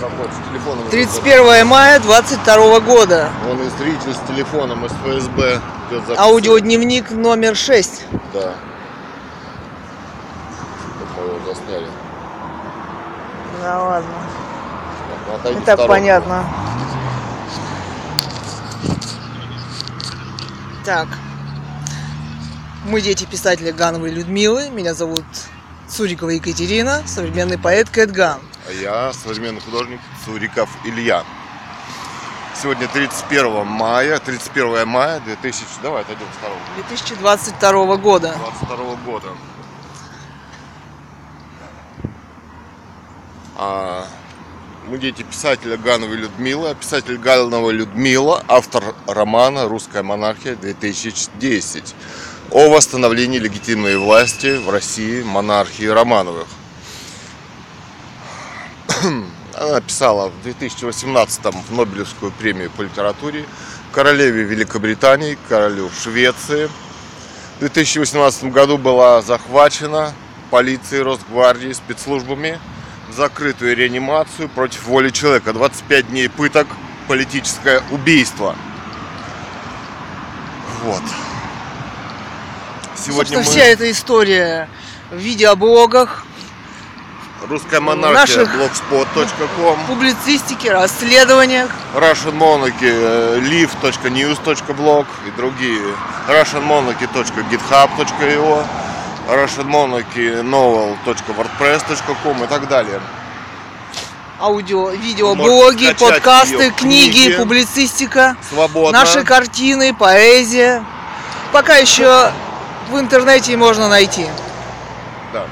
Какой с телефоном? 31 мая 22 года. Он и зритель с телефоном из ФСБ идет запись. Аудиодневник номер 6. Да. Мы его засняли. Да ладно. Ну, так в сторонку. понятно. Так. Мы дети писателя Гановой Людмилы. Меня зовут Цурикова Екатерина, современный поэт Кэт Ган. А я современный художник Цуриков Илья. Сегодня 31 мая, 31 мая 2000, давай отойдем в сторонку, 2022 года. 22 года. А, мы дети писателя Гановой Людмилы, писатель Ганова Людмила, автор романа «Русская монархия 2010» о восстановлении легитимной власти в России монархии Романовых. Она писала в 2018 в Нобелевскую премию по литературе королеве Великобритании, королю Швеции. В 2018 году была захвачена полицией, Росгвардией, спецслужбами в закрытую реанимацию против воли человека. 25 дней пыток, политическое убийство. Вот. Сегодня Собственно, мы... вся эта история в видеоблогах, Русская монархия, blogspot.com, публицистике, расследованиях. Russian Monarchy, э, live.news.blog и другие. Russian Monarchy.github.io, Russian Monarchy novel.wordpress.com и так далее. Аудио, видео, блоги, подкасты, ее книги, книги. публицистика, Свободно. наши картины, поэзия. Пока еще в интернете можно найти. Да.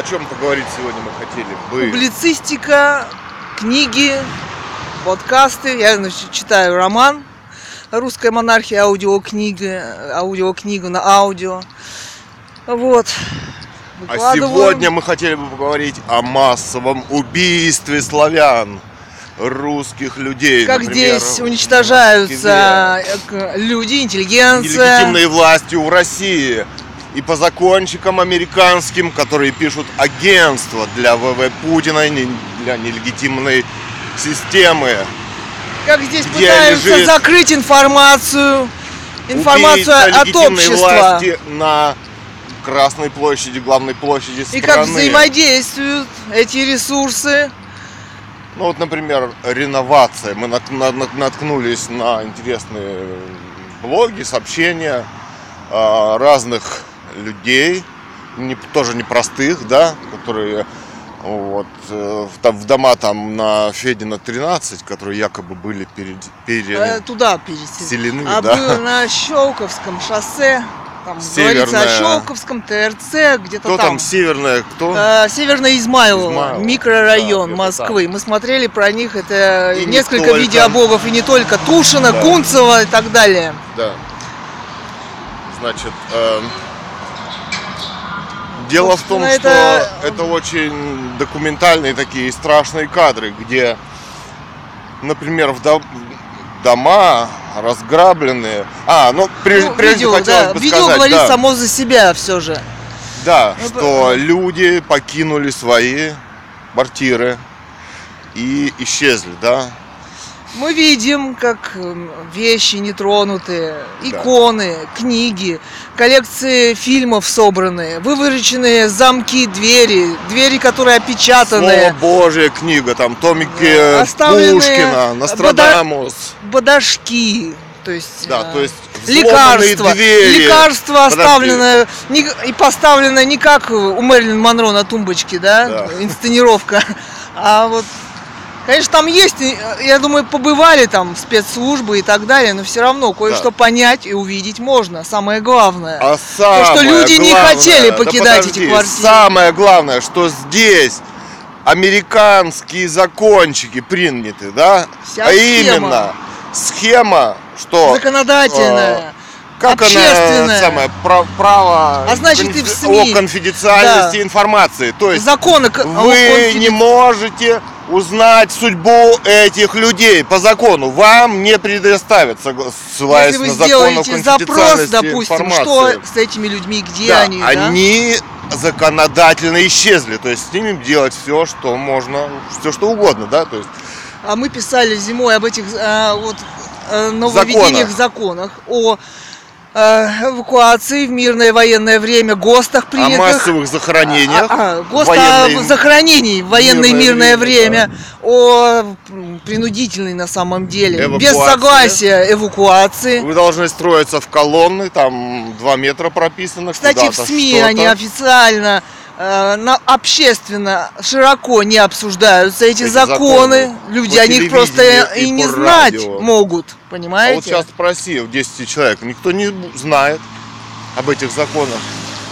О чем поговорить сегодня мы хотели бы? Публицистика, книги, подкасты. Я значит, читаю роман «Русская монархия», аудиокнига, аудиокнигу на аудио. Вот. А сегодня мы хотели бы поговорить о массовом убийстве славян, русских людей. Как например, здесь уничтожаются э, люди, интеллигенция. нелегитимной властью в России и по закончикам американским, которые пишут агентство для ВВ Путина, для нелегитимной системы. Как здесь где пытаются лежит закрыть информацию, информацию от общества. власти на Красной площади, главной площади И страны. как взаимодействуют эти ресурсы. Ну вот, например, реновация. Мы нат- на- на- наткнулись на интересные блоги, сообщения а, разных людей, не- тоже непростых, да, которые вот, э, в, там, в дома там на Федина 13, которые якобы были перед, э, туда переселены. Селены, А да. было на Щелковском шоссе. Там Северная. говорится о Щелковском, ТРЦ, где-то Кто там, там. северная, кто? Э, Северное Измайлово, Измайлово, микрорайон да, Москвы. Мы смотрели про них, это И не несколько только. видеоблогов, и не только Тушина, Да. Кунцева и так далее. Да. Значит, эм, дело в том, что это- очень документальные такие страшные кадры, где, например, в дом- дома разграбленные. А, ну, прежде, Ну, прежде видео, хотелось да, бы видео сказать, говорит да, само за себя все же. да, Ну, что по- люди покинули свои квартиры и исчезли, да. Мы видим, как м, вещи нетронутые, иконы, книги, коллекции фильмов собранные, вывороченные замки, двери, двери, которые Слово опечатаны, Божья книга, там томики Да, оставленные Пушкина, Нострадамус. бодашки, то есть, Да, э, то есть лекарства, двери. лекарства Подожди. оставлены не- и поставлено не как у Мэрилин Монро на тумбочке, да, Да. инсценировка, а вот Конечно, там есть, э, я думаю, побывали там спецслужбы и так далее, но все равно кое-что Да. понять и увидеть можно. Самое главное. А самое что люди не главное- хотели да покидать эти подожди, квартиры. Самое главное, что здесь американские закончики приняты, да? Вся а схема. именно схема, что Законодательное. Как общественное. она самое пра- право А значит, и в конфи- СМИ. о конфиденциальности Да. информации. То есть Законы о вы не можете узнать судьбу этих людей по закону. Вам не предоставят, ссылаясь Если вы на закон о запрос, допустим, информации. что с этими людьми, где Да, они, да? они законодательно исчезли. То есть с ними делать все, что можно, все что угодно, да, то есть А мы писали зимой об этих э, вот, э, нововведениях, законах, о э, эвакуации в мирное военное время, ГОСТах о принятых. массовых захоронениях. А, а, ГОСТ военное- о захоронении в военное мирное мирное время, время, о м, принудительной на самом деле, без Эвакуация. согласия эвакуации. Вы должны строиться в колонны, там два метра прописано. Кстати, в СМИ они официально, э, на, общественно, широко не обсуждаются эти, Эти законы. законы. Люди По о них просто и, и не знать радио. могут, А вот понимаете? сейчас спроси, в 10 человек, никто не знает об этих законах.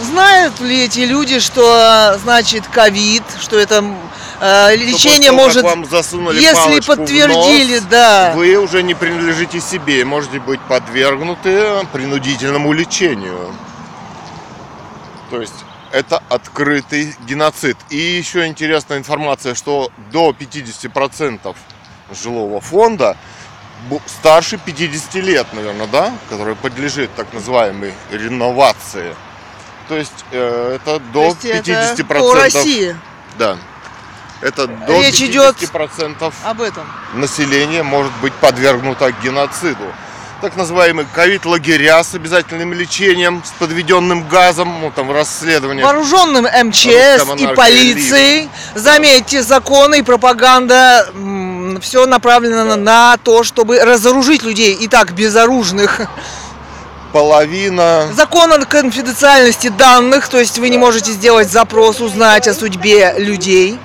Знают ли эти люди, что значит ковид, что это э, лечение того, может, вам если подтвердили, нос, да. Вы уже не принадлежите себе и можете быть подвергнуты принудительному лечению. То есть это открытый геноцид. И еще интересная информация, что до 50% жилого фонда старше 50 лет, наверное, да, который подлежит так называемой реновации. То есть э, это То до есть это 50%. по России Да. Это до Речь идет 50% об этом. населения может быть подвергнуто геноциду. Так называемые ковид-лагеря с обязательным лечением, с подведенным газом, ну там расследование. Вооруженным МЧС и полицией. Заметьте, законы и пропаганда все направлено на, на то, чтобы разоружить людей и так безоружных. Половина Закон о конфиденциальности данных, то есть вы не можете сделать запрос, узнать о судьбе людей.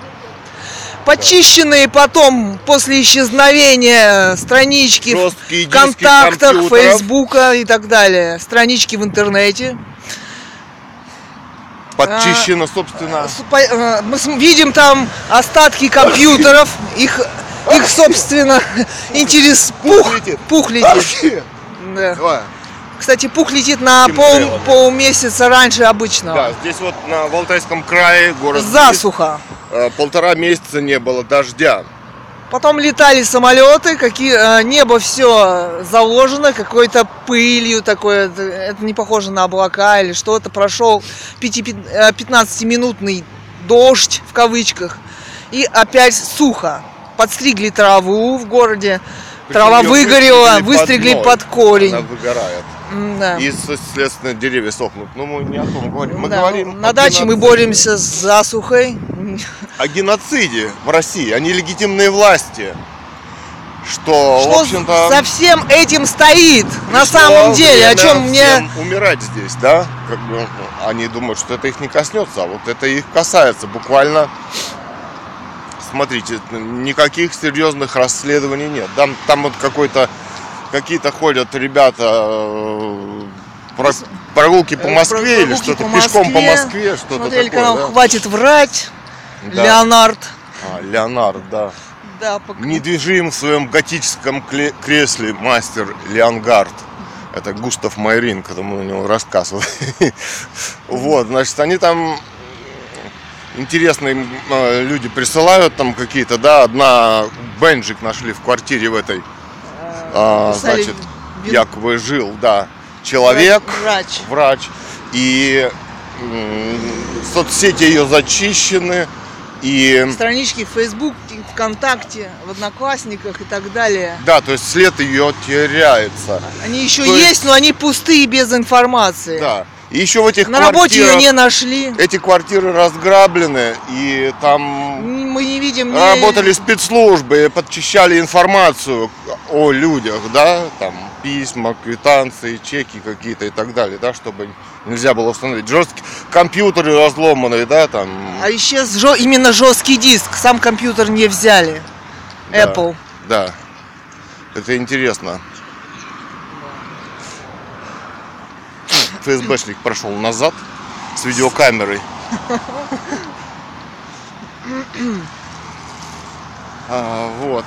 Почищенные потом, после исчезновения странички жесткие контактах. Фейсбука и так далее, странички в интернете. подчищено, собственно. По- э, Мы видим там остатки компьютеров, их, их собственно, интерес пух, летит. пух летит. Да. Кстати, пух летит на пол, полмесяца раньше обычного. Да, здесь вот на в Алтайском крае город Засуха. Э, полтора месяца не было дождя. Потом летали самолеты, какие э, небо все заложено какой-то пылью такой. Это, не похоже на облака или что-то. Прошел 15-минутный дождь в кавычках. И опять сухо. Подстригли траву в городе. Трава Причем её выгорела, выстригли ноль. под корень. Она выгорает. М-да. И, соответственно, деревья сохнут. Но мы не о том говорим. Мы Да, говорим ну, на даче мы геноциде. боремся с засухой. О геноциде в России, о нелегитимной власти. Что, в Что общем-то, за всем этим стоит на самом деле, о чем мне умирать здесь, да? Как бы, ну, они думают, что это их не коснется, а вот это их касается. Буквально, смотрите, никаких серьезных расследований нет. Там, там вот какой-то, какие-то ходят ребята э, про- прогулки по Э, Москве или прогулки что-то по пешком по Москве. Что-то такое. канал да? «Хватит врать», Да. Леонард. А, Леонард, да. Да, пок- Недвижим в своем готическом кресле мастер Леонгард. Это Густав Майрин, мы у него рассказывал. Вот, значит, они там интересные э, люди присылают там какие-то, да, одна бенджик нашли в квартире в этой, а, значит, вин- якобы жил, да, человек, Врач. врач, и м, соцсети ее зачищены, и Странички в Facebook, ВКонтакте, в Одноклассниках и так далее. да, то есть след ее теряется. Они еще То есть, есть- но они пустые, без информации. Да. И еще в этих На работе ее не нашли. эти квартиры разграблены, и там Мы не видим ни... работали спецслужбы, подчищали информацию о людях, да, там письма, квитанции, чеки какие-то и так далее, да, чтобы нельзя было установить. Жесткие компьютеры разломанные, да, там. А исчез жё- именно жесткий диск. Сам компьютер не взяли. да, Apple. Да. Это интересно. ФСБшник прошел назад с видеокамерой. А, вот.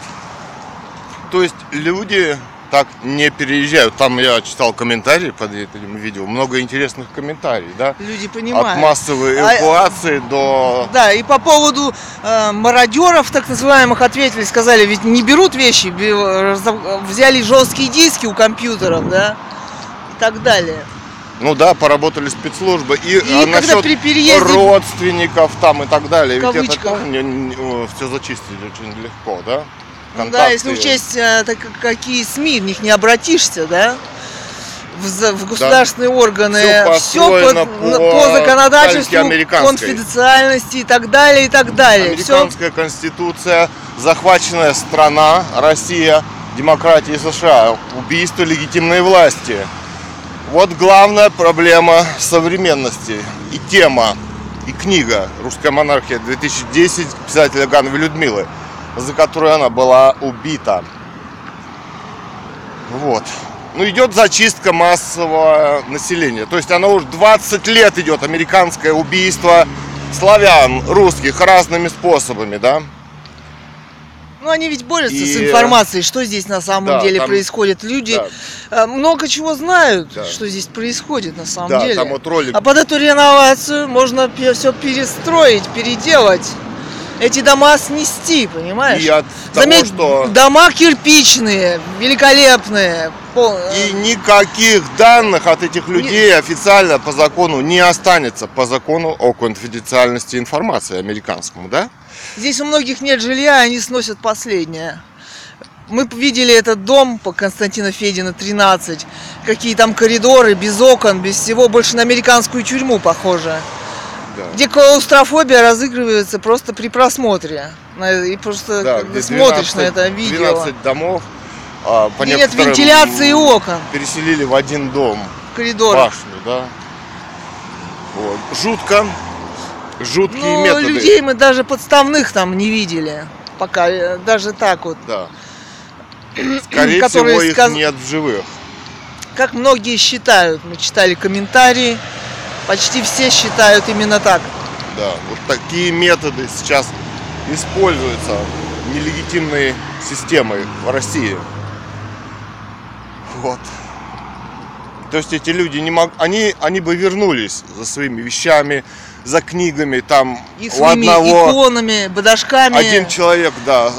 То есть люди так не переезжают. Там я читал комментарии под этим видео, много интересных комментариев, да? Люди понимают. От массовой А- эвакуации до... Да, и по поводу э, мародеров, так называемых, ответили, сказали, ведь не берут вещи, разо- взяли жесткие диски у компьютеров, да, и так далее. Ну да, поработали спецслужбы. И, И а насчет при переезде- родственников там и так далее, ведь это кавычках. все зачистить очень легко, да? Ну да, если Контакты. учесть, э, так как- какие СМИ, в них не обратишься, да? В, в государственные органы Всё построено по, по по законодательству, конфиденциальности и так далее, и так далее. Все Американская конституция, захваченная страна, Россия, демократия США, убийство легитимной власти. Вот главная проблема современности и тема, и книга «Русская монархия 2010» писателя Гановой Людмилы, за которую она была убита. Вот. Ну, идет зачистка массового населения. То есть оно уже 20 лет идет, американское убийство славян, русских, разными способами, да? Ну, они ведь борются И- с информацией, что здесь на самом Да, деле там- происходит. Люди Да. э, много чего знают, Да. что здесь происходит на самом Да, деле. там вот ролик. А под эту реновацию можно все перестроить, переделать. Эти дома снести, понимаешь? И от того, Заметь, что... дома кирпичные, великолепные. пол- И никаких данных от этих людей официально по закону не останется, по закону о конфиденциальности информации американскому, да? Здесь у многих нет жилья, они сносят последнее. Мы видели этот дом по Константина Федина 13. Какие там коридоры, без окон, без всего. Больше на американскую тюрьму похоже. Да. Где клаустрофобия разыгрывается просто при просмотре. И просто Да, когда где смотришь на 12 это видео. 12 домов, а, по нет вентиляции окон, переселили в один дом, коридорах. башню, да? Вот. Жутко. Жуткие Ну, методы. людей мы даже подставных там не видели. Пока, э, даже так вот. Да. Скорее которые всего, их сказ- нет в живых. Как многие считают, мы читали комментарии, почти все считают именно так. Да, вот такие методы сейчас используются нелегитимной системой в России. Вот. То есть эти люди не мог, они, они бы вернулись за своими вещами, за книгами, там И у одного иконами, бадажками, один человек, да,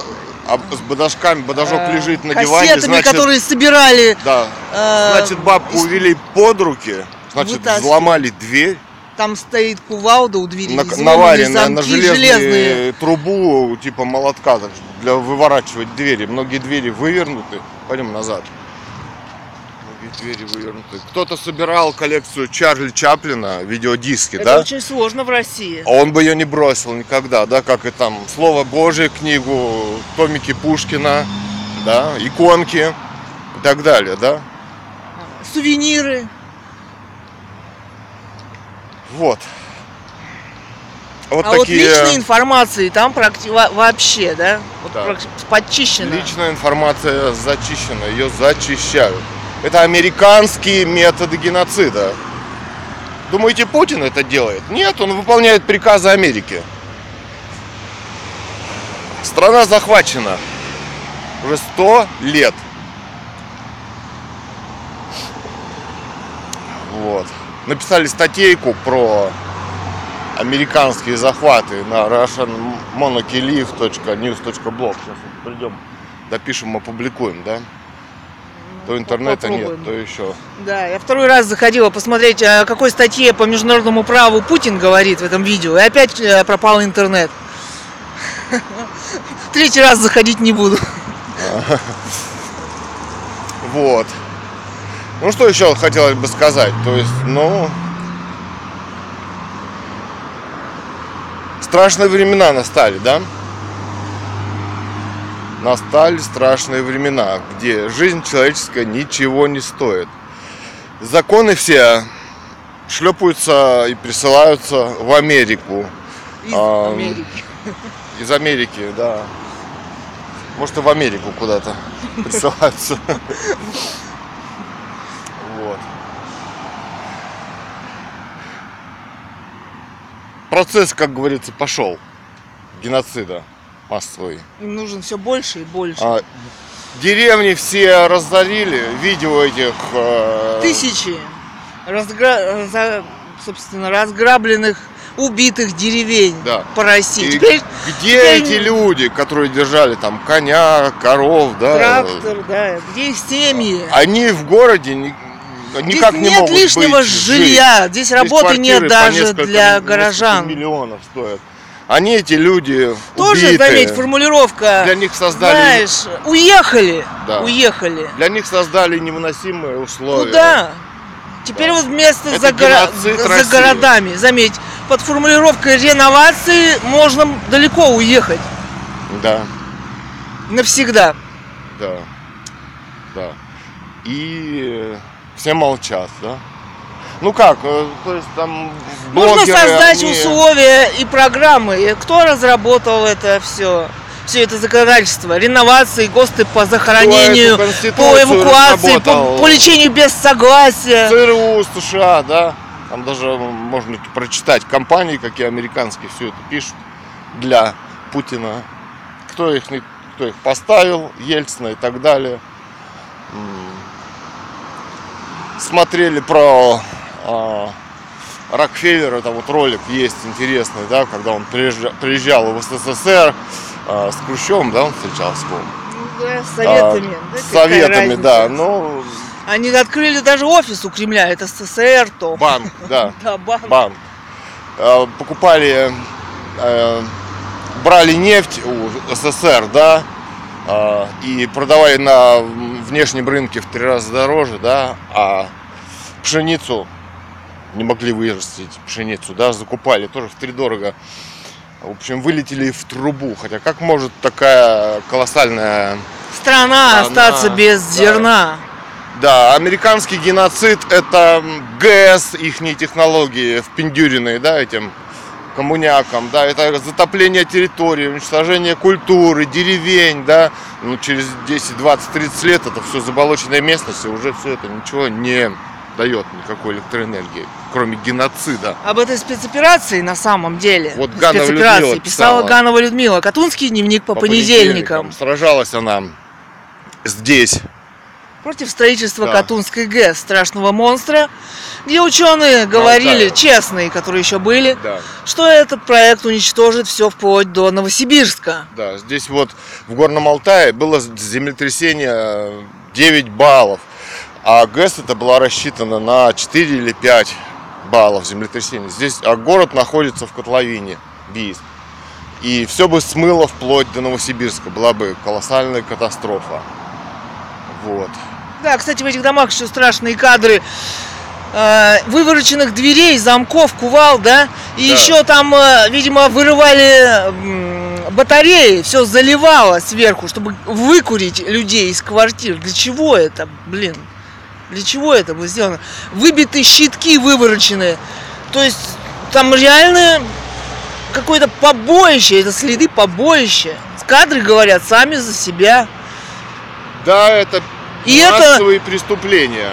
а с бадажками, бадажок э, лежит на диване, значит, которые собирали. да, э, значит бабку из- увели под руки, значит Вытаскивали. взломали дверь, Там стоит кувалда у двери, на, наваренная на железную железные. трубу типа молотка для выворачивать двери. Многие двери вывернуты. Пойдем назад. Двери вывернуты. Кто-то собирал коллекцию Чарли Чаплина, видеодиски, Это да? очень сложно в России. А он бы ее не бросил никогда, да, как и там Слово Божие книгу, томики Пушкина, да, иконки и так далее, да? Сувениры. Вот. Вот а вот такие личной информации там практи- во- вообще, да? Вот Да. подчищено. Личная информация зачищена, ее зачищают. Это американские методы геноцида. Думаете, Путин это делает? Нет, он выполняет приказы Америки. Страна захвачена уже сто лет. Вот. Написали статейку про американские захваты на russianmonarchylive.news.blog. Сейчас придем, допишем, опубликуем, да? То интернета нет, Попробуем. то еще. Да, я второй раз заходила посмотреть, о какой статье по международному праву Путин говорит в этом видео, и опять э, пропал интернет. Третий раз заходить не буду. Вот. Ну что еще хотелось бы сказать? То есть, ну... Страшные времена настали, да? Настали страшные времена, где жизнь человеческая ничего не стоит. Законы все шлепаются и присылаются в Америку. Из А, Америки. Из Америки, да. Может и в Америку куда-то присылаются. Вот. Процесс, как говорится, пошел. Геноцида массовый. Им нужен все больше и больше. А, деревни все разорили. Видео этих... э, Тысячи разгра- за- собственно, разграбленных, убитых деревень Да. по России. и Теперь где теперь- эти люди, которые держали там коня, коров, да? трактор, да, где их семьи? Они в городе никак Здесь не нет могут лишнего быть жилья, жить. здесь работы нет даже для горожан. миллионов стоят. Они, эти люди, Тоже, убитые. заметь, формулировка. Для них создали- Знаешь, уехали, Да. уехали. Для них создали невыносимые условия. Куда? Теперь Да. вот вместо Это за, горо- за городами, заметь, под формулировкой реновации можно далеко уехать Да, навсегда. да, да. И все молчат, да. Ну как, э, то есть там Нужно блогеры, создать они- условия и программы. Кто разработал это все? Все это законодательство, реновации, ГОСТы по захоронению, по эвакуации, по, по лечению без согласия. ЦРУ США, да. Там даже можно прочитать компании, какие американские все это пишут для Путина. Кто их, кто их поставил, Ельцина и так далее. Смотрели про Рокфеллера, там вот ролик есть интересный, да, когда он приезжа- приезжал в СССР а, с Хрущевым, да, он встречался. Ну да, с советами. А, да, с советами, да. Ну, Они открыли даже офис у Кремля, это СССР, то. банк, да. Да, банк. банк. Э, Покупали, э, брали нефть у СССР, да, э, и продавали на внешнем рынке в три раза дороже, да, а пшеницу не могли вырастить пшеницу, да, закупали тоже в три дорого. В общем, вылетели в трубу. Хотя как может такая колоссальная Страна Страна, остаться без да. зерна. Да, американский геноцид это ГЭС, их технологии впендюренные, да, этим коммунякам, да, это затопление территории, уничтожение культуры, деревень, да, ну, через 10, 20, 30 лет это все заболоченная местность, и уже все это ничего не дает никакой электроэнергии, кроме геноцида. Об этой спецоперации на самом деле. Вот Ганова спецоперации Людмила писала. Ганова Людмила. Катунский дневник по, понедельникам. Сражалась она здесь, Против строительства Да. Катунской ГЭС, страшного монстра, где ученые говорили, Алтае. честные, которые еще были, да. что этот проект уничтожит все вплоть до Новосибирска. Да, здесь вот в Горном Алтае было землетрясение 9 баллов, а ГЭС это была рассчитана на 4 или 5 баллов землетрясения. Здесь, а город находится в котловине, Бийск. И все бы смыло вплоть до Новосибирска, была бы колоссальная катастрофа. Вот. Да, кстати, в этих домах еще страшные кадры э, вывороченных дверей, замков, кувал, да? И Да. еще там, э, видимо, вырывали батареи, все заливало сверху, чтобы выкурить людей из квартир. Для чего это, блин? Для чего это было сделано? Выбиты щитки вывороченные. То есть там реально какое-то побоище, это следы побоища. Кадры говорят сами за себя. Да, это И это массовые преступления,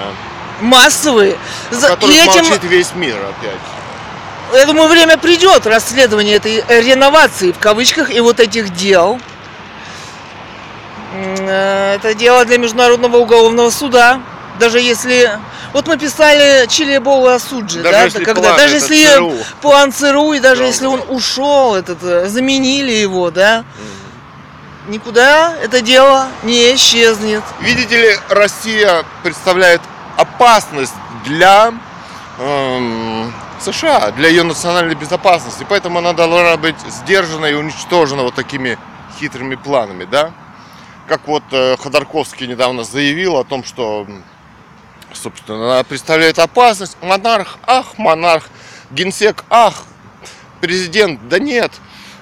массовые. За- и этим, весь мир опять. я думаю, время придет расследование этой э, реновации в кавычках и вот этих дел. Э, Это дело для Международного уголовного суда. Даже если... Вот мы писали Чили Бола Суджи, Даже да, если когда, план даже если ЦРУ. план ЦРУ, и даже Да, если да. он ушел, этот, э, заменили его, да, никуда это дело не исчезнет. Видите ли, Россия представляет опасность для эм, США, для ее национальной безопасности. Поэтому она должна быть сдержана и уничтожена вот такими хитрыми планами, да? Как вот э, Ходорковский недавно заявил о том, что, собственно, она представляет опасность. Монарх, ах, монарх, генсек, ах, президент, да нет.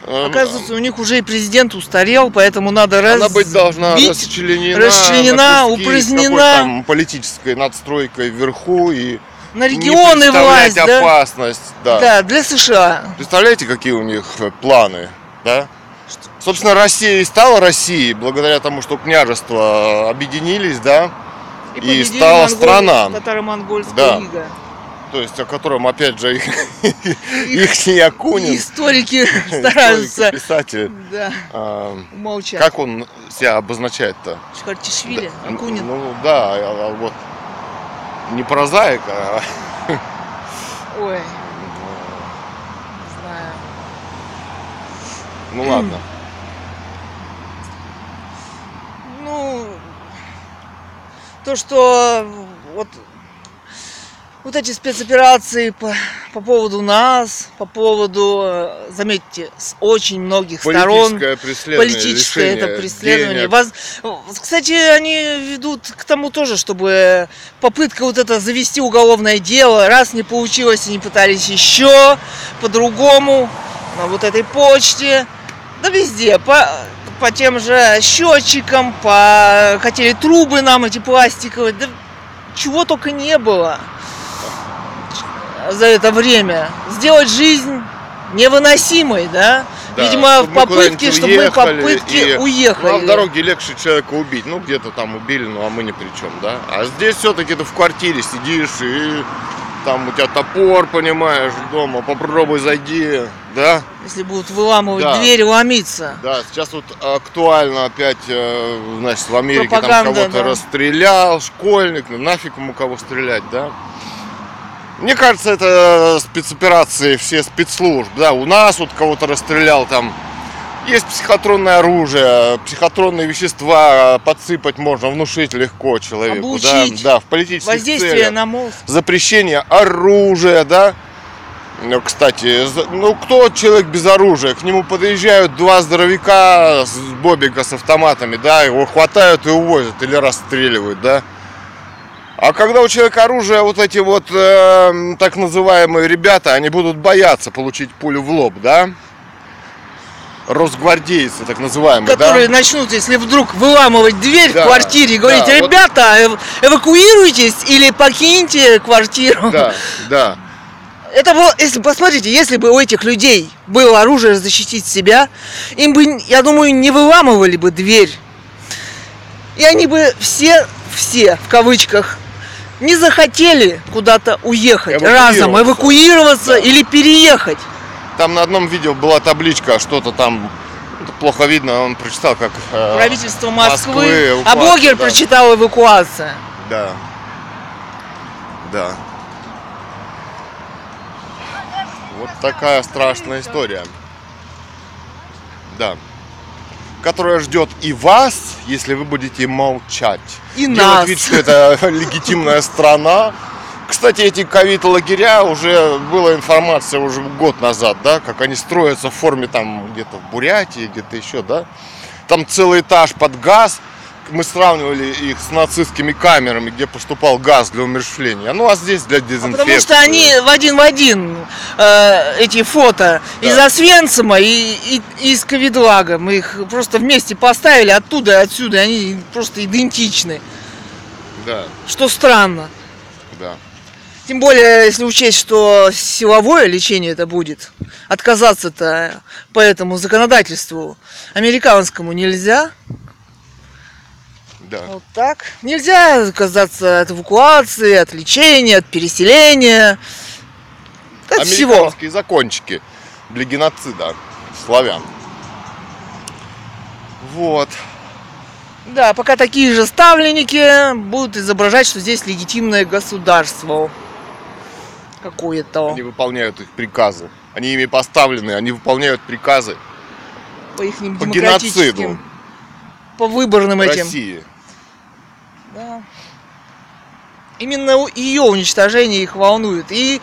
Эм, Оказывается, у них уже и президент устарел, поэтому надо она быть должна разбить расчленена, расчленена, куски, упразднена. там политической надстройкой вверху и на не регионы представлять власть, да? опасность. Да. Да, для США. Представляете, какие у них э, планы, да? Собственно, Россия и стала Россией благодаря тому, что княжества объединились, да, И стала страна. Татаро-монгольская Да. лига. то есть о котором, опять же, их, их не Акунин, И историки стараются писатель. да, А, умолчать. Как он себя обозначает-то? Чхартишвили, Да, Акунин. Ну да, а- а вот не прозаик, а Ой, не знаю. ну ладно. Ну, то, что вот Вот эти спецоперации по, по поводу нас, по поводу, э, заметьте, с очень многих сторон. Политическое преследование, Политическое это лишение преследование. Воз- Кстати, они ведут к тому тоже, чтобы попытка вот это завести уголовное дело, раз не получилось, они пытались еще по-другому, на вот этой почте, да везде, по, по тем же счетчикам, по хотели трубы нам эти пластиковые, да чего только не было за это время. Сделать жизнь невыносимой, да? Да, Видимо, в попытке, чтобы мы в уехали, попытке и- уехали. Ну, а в дороге легче человека убить. Ну, где-то там убили, ну, а мы ни при чем, да? А здесь все-таки ты в квартире сидишь, и там у тебя топор, понимаешь, дома, попробуй зайди, да? Если будут выламывать Да. дверь, ломиться. Да, сейчас вот актуально опять, э, значит, в Америке там Пропаганда, кого-то да. расстрелял, школьник, ну нафиг ему кого стрелять, да? Мне кажется, это спецоперации все спецслужб, да, у нас вот кого-то расстрелял там, есть психотронное оружие, психотронные вещества подсыпать можно, внушить легко человеку, Облучить. да, да, в политических Воздействие целях на мозг. запрещение оружия, да. Ну, кстати, ну кто человек без оружия? К нему подъезжают два здоровяка с бобика с автоматами, да, его хватают и увозят или расстреливают, да. А когда у человека оружие, вот эти вот э, так называемые ребята, они будут бояться получить пулю в лоб, да? Росгвардейцы, так называемые, Которые да? начнут, если вдруг выламывать дверь Да, в квартире и говорить, да, вот- ребята, эв- эвакуируйтесь или покиньте квартиру. Да, да. Это было, если посмотрите, если бы у этих людей было оружие защитить себя, им бы, я думаю, не выламывали бы дверь. И они бы все, все, в кавычках, не захотели куда-то уехать разом, Эвакуироваться. Да. или переехать. Там на одном видео была табличка, что-то там плохо видно, он прочитал как э, Правительство Москвы. Москвы, а блогер да. прочитал эвакуация. Да. Да. Вот такая страшная история. Да. Которая ждет и вас, если вы будете молчать. И Делать нас. вид, что это легитимная страна. Кстати, эти ковид-лагеря, уже была информация уже год назад, да, как они строятся в форме там где-то в Бурятии, где-то еще, да. Там целый этаж под газ. Мы сравнивали их с нацистскими камерами, где поступал газ для умерщвления. Ну а здесь для А дезинфекции. Потому что они в один в один э, эти фото Да. из Освенцима и, и, и из Ковидлага. Мы их просто вместе поставили оттуда и отсюда. Они просто идентичны. Да, Что странно. да. Тем более, если учесть, что силовое лечение это будет. Отказаться-то по этому законодательству американскому нельзя. Да. Вот так. Нельзя отказаться от эвакуации, от лечения, от переселения. От всего. Американские закончики для геноцида славян. Вот. Да, пока такие же ставленники будут изображать, что здесь легитимное государство какое-то Они выполняют их приказы. Они ими поставлены, они выполняют приказы по их по геноциду по выборным в этим. России. Да. Именно ее уничтожение их волнует. И,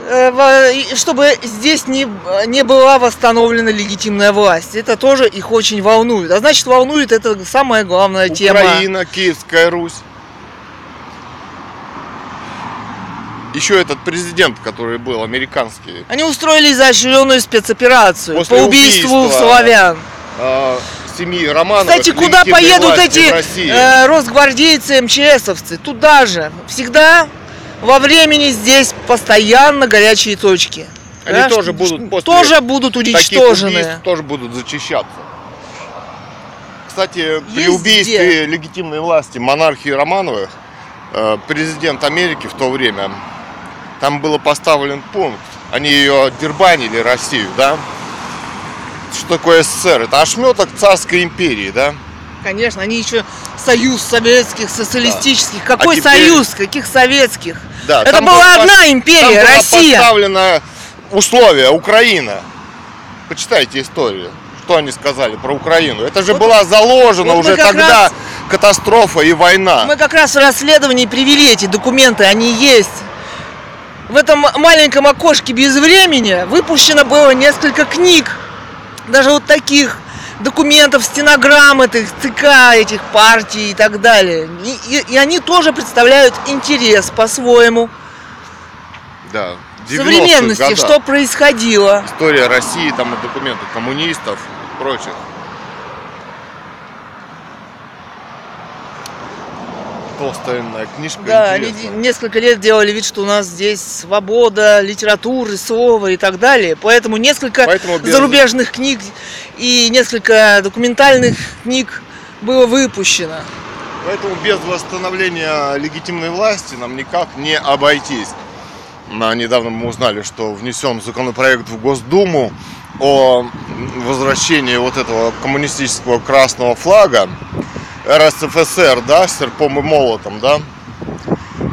э, и чтобы здесь не, не была восстановлена легитимная власть. Это тоже их очень волнует. А значит, волнует это самая главная тема. Украина, Киевская Русь. Еще этот президент, который был американский, Они устроили изощренную спецоперацию После по убийству убийства славян. э, семьи Романовых. Кстати, куда поедут эти э, росгвардейцы, МЧСовцы? Туда же. Всегда во времени здесь постоянно горячие точки. Они Понимаешь? тоже будут после тоже будут уничтожены. убийств тоже будут зачищаться. Кстати, при Везде. убийстве легитимной власти монархии Романовых, э, президент Америки в то время, там было поставлен пункт. Они ее дербанили, Россию, да? Что такое СССР? Это ошметок царской империи, да? Конечно, они еще союз советских, социалистических. Какой А теперь- союз? Каких советских? Да, Это была было одна пос- империя, там Россия. поставлено условие Украина. Почитайте историю. Что они сказали про Украину? Это же Вот- была заложена вот уже тогда раз- катастрофа и война. Мы как раз в расследовании привели эти документы, они есть. в этом маленьком окошке без времени выпущено было несколько книг, даже вот таких документов, стенограмм этих ЦК, этих партий и так далее. И, и- и они тоже представляют интерес по-своему. Да. В 90-х современности, годах. что происходило. История России, там и документы коммунистов и прочих. Толстая книжка Да, они интересная. де- несколько лет делали вид, что у нас здесь свобода литературы, слова и так далее. Поэтому несколько Поэтому без- зарубежных книг и несколько документальных книг было выпущено. Поэтому без восстановления легитимной власти нам никак не обойтись. На, недавно мы узнали, что внесен законопроект в Госдуму о возвращении вот этого коммунистического красного флага РСФСР, да, серпом и молотом, да.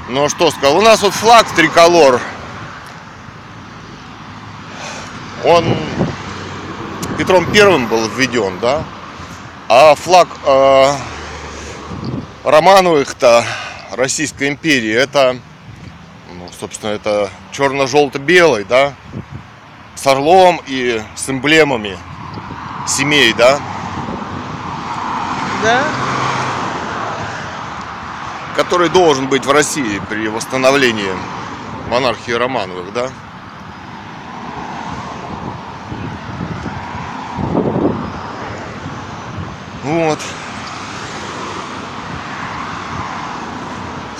Ну что сказал, у нас вот флаг триколор, он Петром Первым был введен, да, а флаг э, Романовых-то Российской империи это, ну, собственно, это черно-желто-белый, да, с орлом и с эмблемами семей, да, Да? Который должен быть в России при восстановлении монархии Романовых, да. Вот.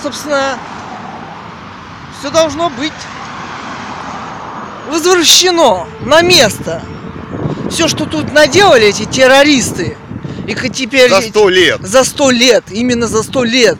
Собственно, все должно быть возвращено на место. Все, что тут наделали эти террористы, и теперь За сто лет. за сто лет, именно за сто лет,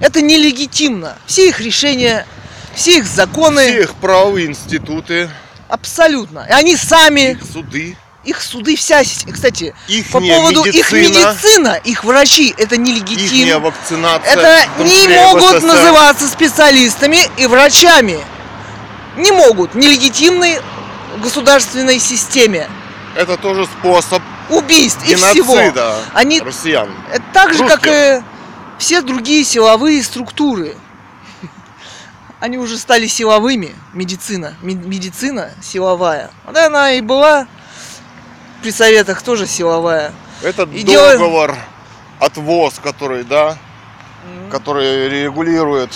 это нелегитимно. Все их решения, все их законы, Все их правовые институты, абсолютно. И они сами, их суды, их суды, вся, си- кстати, их по поводу их медицина, медицина, их врачи, это их нелегитимно. вакцинация. Это не могут называться специалистами и врачами. Не могут. Нелегитимной государственной системе. Это тоже способ Убийств и всего. Они россиян. так же, как Русских. и все другие силовые структуры. Они уже стали силовыми. Медицина. Ме- Медицина силовая. Да, она и была при советах тоже силовая. Это И делаем- договор от ВОЗ, который, да, который регулирует,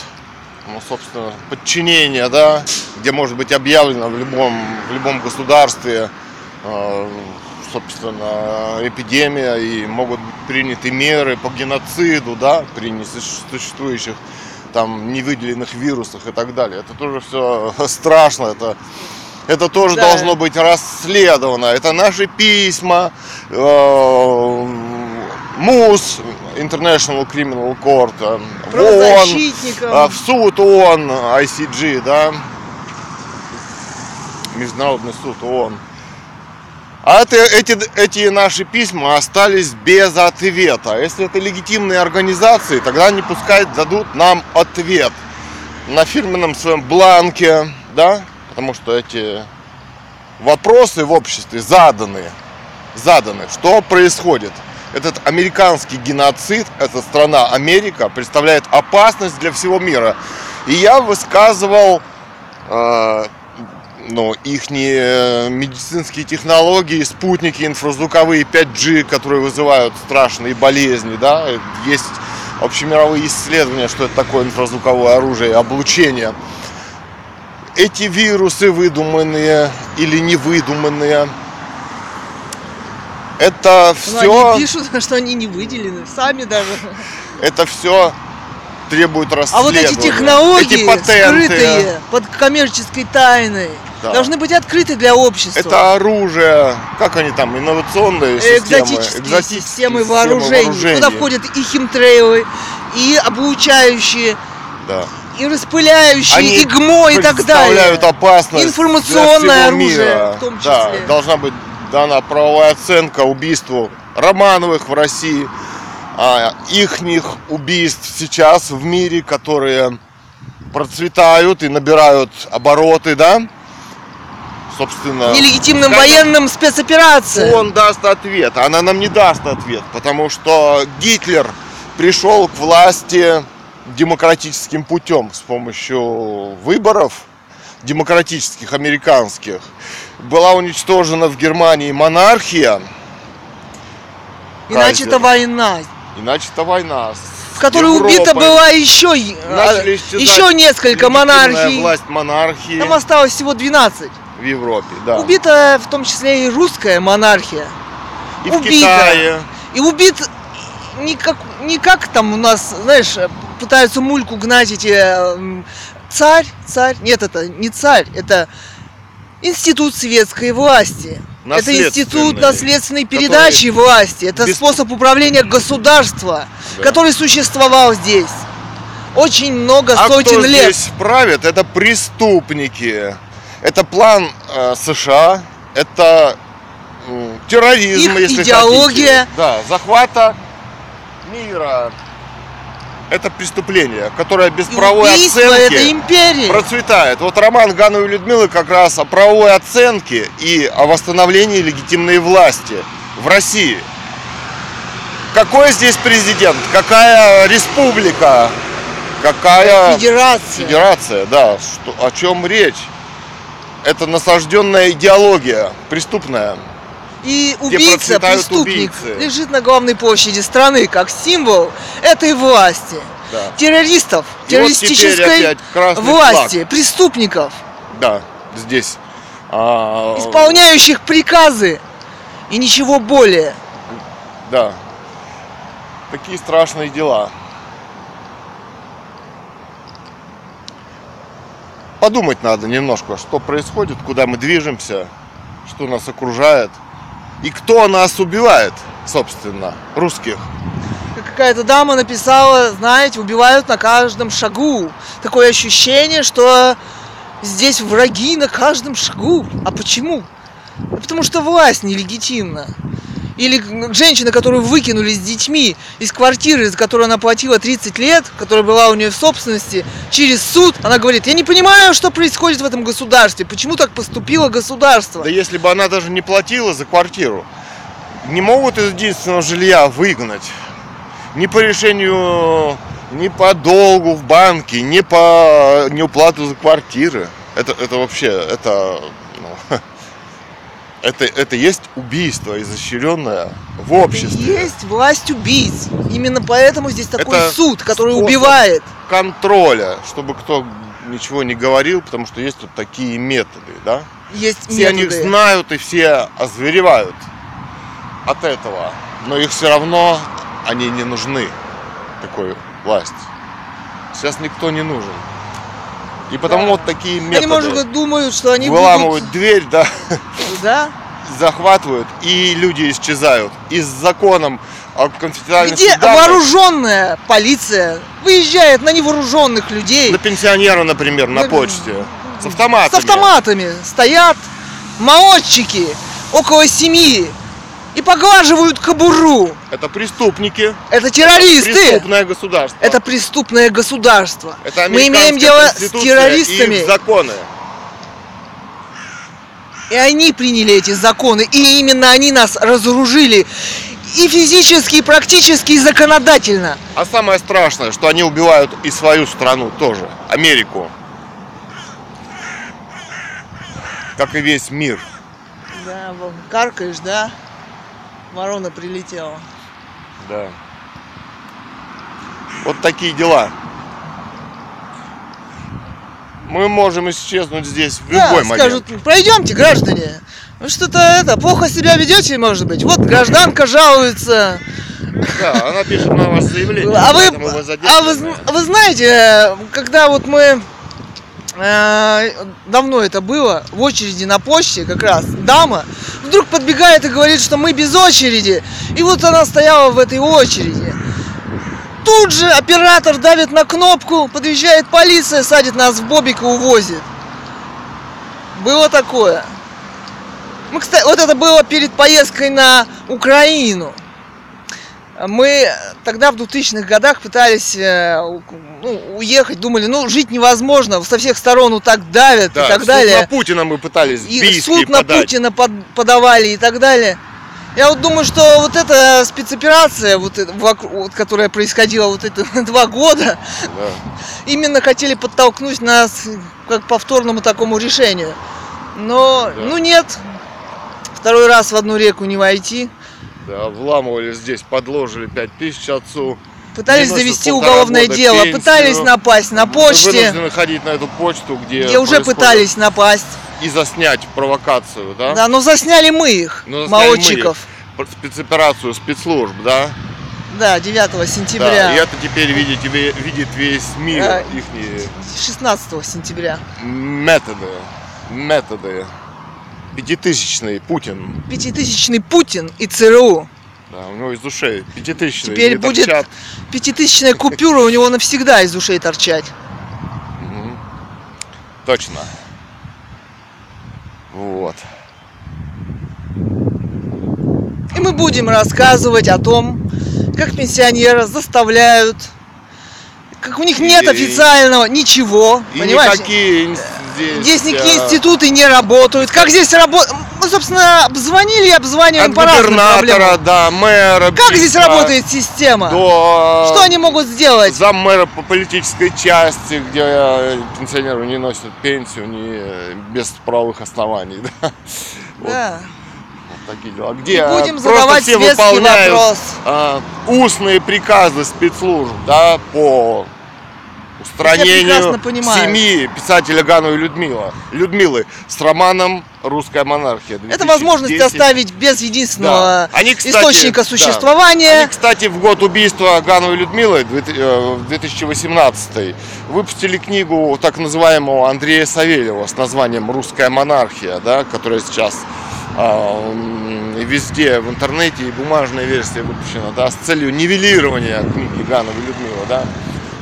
ну, собственно, подчинение, да, где может быть объявлено в любом, в любом государстве, э, собственно, эпидемия, и могут быть приняты меры по геноциду, да, при несуществующих там невыделенных вирусах и так далее. Это тоже все страшно, это это тоже Да. должно быть расследовано. Это наши письма, э, МУС, International Criminal Court, э, в ООН, э, в суд ООН, ICG, да, Международный суд ООН. А это, эти, эти наши письма остались без ответа. Если это легитимные организации, тогда они пускай дадут нам ответ на фирменном своем бланке, да, потому что эти вопросы в обществе заданы, заданы. Что происходит? Этот американский геноцид, эта страна Америка представляет опасность для всего мира. И я высказывал э, ну, их медицинские технологии, спутники инфразвуковые 5G, которые вызывают страшные болезни, да, есть общемировые исследования, что это такое инфразвуковое оружие, облучение. Эти вирусы выдуманные или невыдуманные, это Ну, все, они пишут, что они не выделены, сами даже. это все требует А вот расследования. эти технологии, эти патенты, скрытые под коммерческой тайной, Да. должны быть открыты для общества. Это оружие, как они там, инновационные системы, экзотические системы вооружений, куда входят и химтрейлы, и облучающие, Да. и распыляющие, Они и ГМО, и так представляют далее. опасность Информационное оружие мира. в том Да, числе. должна быть дана правовая оценка убийству Романовых в России, ихних убийств сейчас в мире, которые процветают и набирают обороты, да? Собственно, Нелегитимным когда военным спецоперациям. он даст ответ. Она нам не даст ответ, потому что Гитлер пришел к власти демократическим путем с помощью выборов демократических, американских. Была уничтожена в Германии монархия, Иначе это война, иначе это война. в которой убито было еще, Начали исчезать еще несколько монархий. власть монархии Там осталось всего 12. в Европе, да. Убита в том числе и русская монархия. И в убита. Китае. И убит не как, не как там у нас, знаешь, пытаются мульку гнать эти царь, царь. Нет, это не царь, это институт светской власти. Это институт наследственной передачи власти. Это без- способ управления государства, Да. который существовал здесь очень много А сотен кто лет. здесь правит? Это преступники. Это план э, США. Это м, терроризм, Их если идеология. хотите. Да, захвата мира. Это преступление, которое без И правовой оценки империи. процветает. Вот роман Ганова и Людмилы как раз о правовой оценке и о восстановлении легитимной власти в России. Какой здесь президент? Какая республика? Какая Федерация. федерация? Да, что, о чем речь? Это насажденная идеология преступная. И убийца, преступник, убийцы. лежит на главной площади страны как символ этой власти. Да, Террористов, И вот террористической красный власти, преступников, да, здесь. А, исполняющих приказы и ничего более. Да. Такие страшные дела. Подумать надо немножко, что происходит, куда мы движемся, что нас окружает и кто нас убивает, собственно, русских. Как Какая-то дама написала, знаете, убивают на каждом шагу. Такое ощущение, что здесь враги на каждом шагу. А почему? Потому что власть нелегитимна. Или женщина, которую выкинули с детьми из квартиры, за которую она платила 30 лет, которая была у нее в собственности, через суд, она говорит, я не понимаю, что происходит в этом государстве, почему так поступило государство. Да если бы она даже не платила за квартиру, не могут из единственного жилья выгнать. Ни по решению, ни по долгу в банке, ни по неуплату за квартиры. Это, это вообще, это, это, это есть убийство изощренное в обществе. Есть власть убийц. Именно поэтому здесь такой Это суд, который убивает. Контроля, чтобы кто ничего не говорил, потому что есть вот такие методы, да? Есть Все о них методы. знают и все озверевают от этого. Но их все равно они не нужны, такой власти. Сейчас никто не нужен. И потому Да. вот такие методы. Они, может быть, думают, что они выламывают дверь, да, будут... Да? захватывают, и люди исчезают. И с законом о конфиденциальности Где данных вооруженная полиция выезжает на невооруженных людей на пенсионера, например, на Да, почте. С автоматами. с автоматами, стоят молодчики около семьи и поглаживают кобуру. Это преступники. Это террористы. Преступное государство. Это преступное государство. Это Мы имеем дело с конституция и террористами. их законы. И они приняли эти законы, и именно они нас разоружили и физически, и практически, и законодательно. А самое страшное, что они убивают и свою страну тоже, Америку. Как и весь мир. Да, каркаешь, да? Ворона прилетела. Да. Вот такие дела. Мы можем исчезнуть здесь в Да, любой момент. скажут, пройдемте, граждане. Вы что-то это, плохо себя ведете, может быть. Вот гражданка жалуется. Да, она пишет на вас заявление. А вы, вы а вы, вы знаете, когда вот мы э, давно это было, в очереди на почте как раз, дама вдруг подбегает и говорит, что мы без очереди. И вот она стояла в этой очереди. Тут же оператор давит на кнопку, подъезжает полиция, садит нас в бобик и увозит. Было такое. Мы, кстати, вот это было перед поездкой на Украину. Мы тогда в 2000-х годах пытались э, ну, уехать, думали, ну жить невозможно, со всех сторон вот так давят Да, и так далее. на Путина мы пытались И суд на подать. Путина под- подавали и так далее. Я вот думаю, что вот эта спецоперация, вот, вот, которая происходила вот это два года, Да. именно хотели подтолкнуть нас как к повторному такому решению. Но, Да. ну нет, второй раз в одну реку не войти. Да, вламывали здесь, подложили 5000 отцу. Пытались завести уголовное года дело, пенсию. пытались напасть на почте, Вынуждены ходить на эту почту, где, где уже пытались напасть. И заснять провокацию, да? Да, но засняли мы их, Ну, засняли мы молодчиков. их. Спецоперацию спецслужб, да? Да, 9 Да, сентября, и это теперь видит, видит весь мир, А, их 16 сентября. методы, методы. Пятитысячный Путин, Пятитысячный Путин и ЦРУ. да, у него из ушей пятитысячный. Теперь будет торчат. пятитысячная купюра у него навсегда из ушей торчать. Точно. Вот. И мы будем рассказывать о том, как пенсионеров заставляют, как у них нет официального ничего, И понимаешь? никакие здесь, Здесь никакие а, институты не работают. Как здесь работает? Мы, собственно, обзвонили и обзваниваем От по губернатора, да, мэра. Как здесь работает система? До... Что они могут сделать? Заммэра по политической части, где э, пенсионеры не носят пенсию не, э, без правовых оснований. Да. Да. вот такие дела. Где И э, будем просто задавать все выполняют вопрос. а, устные приказы спецслужб да, по устранению семьи писателя Ганова и Людмила. Людмилы с романом «Русская монархия». Это возможность 2010. оставить без единственного Да. Они, кстати, источника да. существования. Они, кстати, в год убийства Гановой Людмилы, две- э, в 2018, выпустили книгу так называемого Андрея Савельева с названием «Русская монархия», да, которая сейчас м, везде в интернете и бумажная версия выпущена, да, с целью нивелирования книги Гановой Людмилы, да.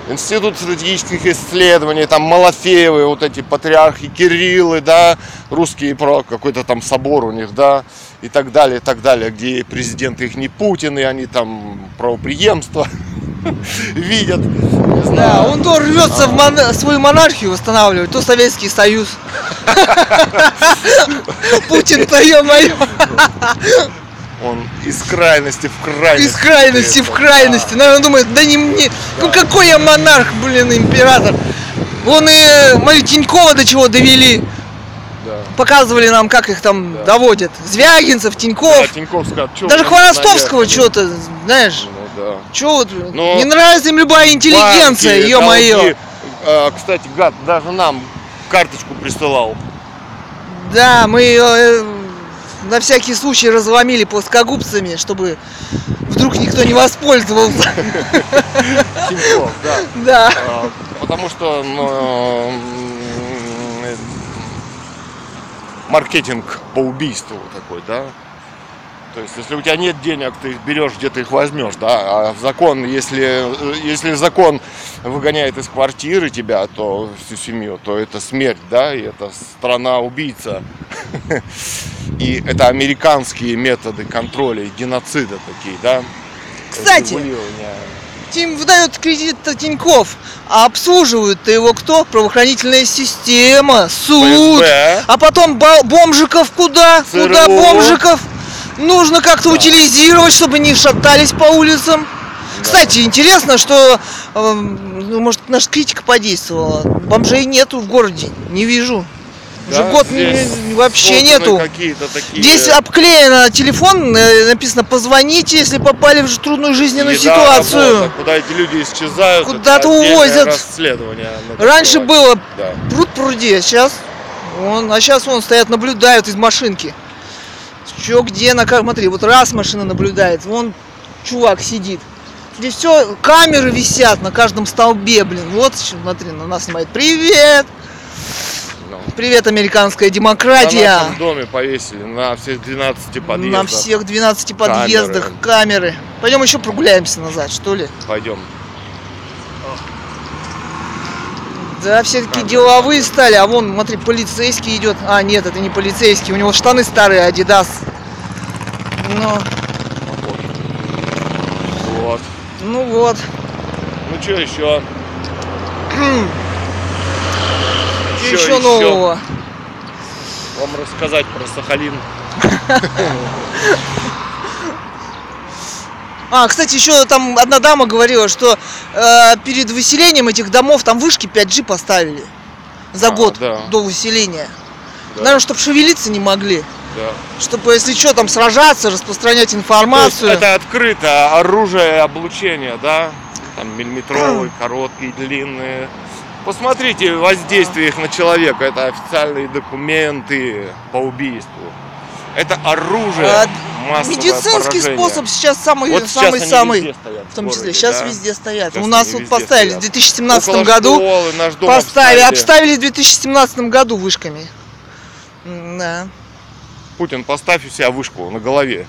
Институт стратегических исследований, там Малафеевы, вот эти патриархи Кириллы, да, русские про какой-то там собор у них, да, и так далее, и так далее, где президенты их не Путин, и они там правоприемство видят, не Да, он то рвется в мон- свою монархию восстанавливать, то Советский Союз. Путин-то, ё-моё, Он из крайности в крайность. из крайности в крайности. Наверное, думает, да не мне, ну какой я монарх, блин, император. Вон и Марию Тинькова до чего довели. Да. Показывали нам, как их там Да. доводят. Звягинцев, Да, Тиньков. Тиньков сказал, «Чё Даже Хворостовского наверх?» что-то, знаешь, Ну да. что вот, Но- не нравится им любая интеллигенция, ё-моё. А, Кстати, гад даже нам карточку присылал. Да, мы ее э, на всякий случай разломили плоскогубцами, чтобы вдруг никто не воспользовался. Да. Да. А, Потому что ну, маркетинг по убийству такой, да. То есть, если у тебя нет денег, ты берешь, где ты их возьмешь, да. А закон, если, если закон выгоняет из квартиры тебя, то всю семью, то это смерть, да, и это страна убийца. И это американские методы контроля и геноцида такие, да. Кстати. Тим выдает кредит Тиньков, а обслуживают-то его кто? Правоохранительная система, суд. ФСБ. А потом бомжиков куда? ЦРУ. Куда бомжиков? Нужно как-то Да. утилизировать, чтобы не шатались по улицам. Кстати, интересно, что, ну, может, наша критика подействовала. Бомжей нету в городе, не вижу. Уже Да, год не- вообще нету. Такие Здесь обклеено телефон, э, написано «позвоните, если попали в трудную жизненную еда, ситуацию». работа, куда эти люди исчезают. Куда-то увозят. Расследование. Раньше было Да. пруд пруди, а сейчас он, а сейчас вон стоят, наблюдают из машинки. Че, где, на ка- смотри, вот раз машина наблюдает, вон чувак сидит. Здесь все, камеры висят на каждом столбе, блин. Вот, смотри, на нас снимает. Привет! Ну. Привет, американская На демократия! нашем доме повесили на всех 12 подъездах. На всех 12 подъездах камеры. Пойдем еще прогуляемся назад, что ли? Пойдем. Да, все такие Камеры. деловые стали, а вон, смотри, полицейский идет. А, нет, это не полицейский, у него штаны старые, Адидас. Ну, Вот. ну вот. Ну что еще? Что еще нового? Вам рассказать про Сахалин. А, кстати, еще там одна дама говорила, что э, перед выселением этих домов там вышки 5G поставили за А, год да. до выселения. Да. Наверное, чтобы шевелиться не могли. Да. Чтобы, если что, там сражаться, распространять То есть информацию. это открыто оружие облучения, да? Там миллиметровые, короткие, длинные. Посмотрите воздействие их на человека. Это официальные документы по убийству. Это оружие А, Медицинский поражение. способ сейчас самый Вот самый везде стоят В том числе, городе, сейчас да. везде стоят. Сейчас У нас вот поставили стоят. в 2017 Около году. школы наш дом Поставили, обставили. обставили в 2017 году вышками. Да. Путин, поставь у себя вышку на голове.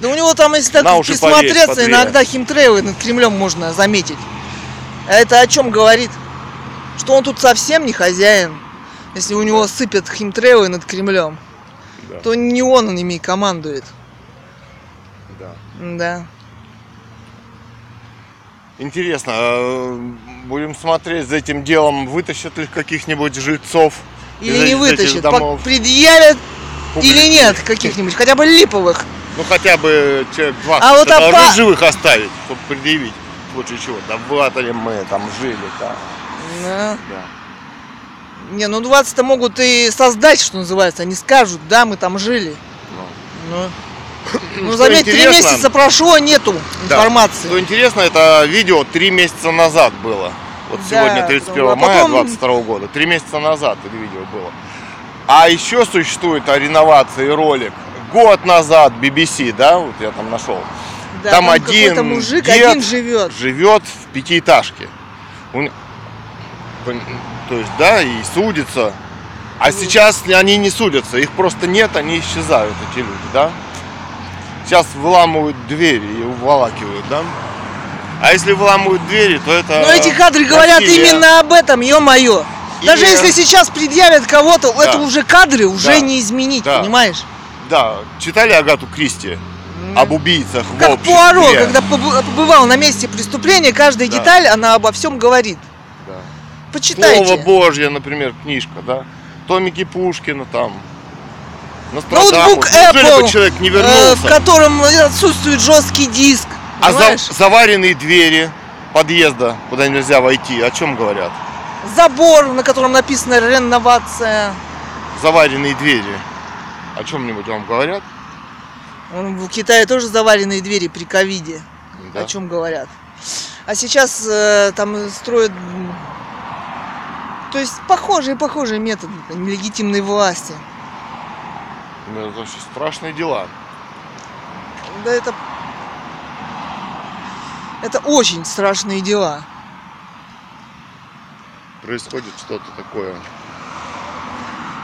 Да у него там, если так повесь присмотреться, иногда химтрейлы над Кремлем можно заметить. А это о чем говорит? Что он тут совсем не хозяин. Если у него сыпят химтрейлы над Кремлем, Да. то не он, ими командует. Да. Да. Интересно, э, будем смотреть за этим делом, вытащат ли каких-нибудь жильцов Или не этих вытащит, домов? предъявят Публики. или нет каких-нибудь, хотя бы липовых. Ну хотя бы человек 20 А вот опа- живых оставить, чтобы предъявить. В случае чего, да в ли мы там жили, да. Да. да. Не, ну 20-то могут и создать, что называется. Они скажут, да, мы там жили. Ну, ну Что заметь, три месяца прошло, нету Да. информации. Что интересно, это видео три месяца назад было. Вот Да, сегодня 31 а мая потом- 22 года. Три месяца назад это видео было. А еще существует о реновации ролик. Год назад BBC, да, вот я там нашел. Да, там какой-то один мужик один живет. живет в пятиэтажке. То есть, да, и судится. А сейчас они не судятся, их просто нет, они исчезают, эти люди, да? Сейчас выламывают двери и уволакивают, да? А если выламывают двери, то это... Но эти кадры говорят насилие. именно об этом, ё-моё. Даже И- если сейчас предъявят кого-то, Да. это уже кадры уже Да. не изменить, Да. понимаешь? Да, читали Агату Кристи об убийцах в Как обществе? Пуаро, когда побы- побывал на месте преступления, каждая Да. деталь, она обо всем говорит. Почитайте. Слово Божье, например, книжка, да? Томики Пушкина там. Ноутбук Apple, бы человек не э, вернулся? в котором отсутствует жесткий диск. А за- заваренные двери подъезда, куда нельзя войти, о чем говорят? Забор, на котором написано реновация. Заваренные двери. О чем-нибудь вам говорят? В Китае тоже заваренные двери при ковиде. Да. О чем говорят. А сейчас э, там строят... То есть похожие, похожие методы нелегитимной власти. Ну, Это вообще страшные дела. Да это... Это очень страшные дела. Происходит что-то такое.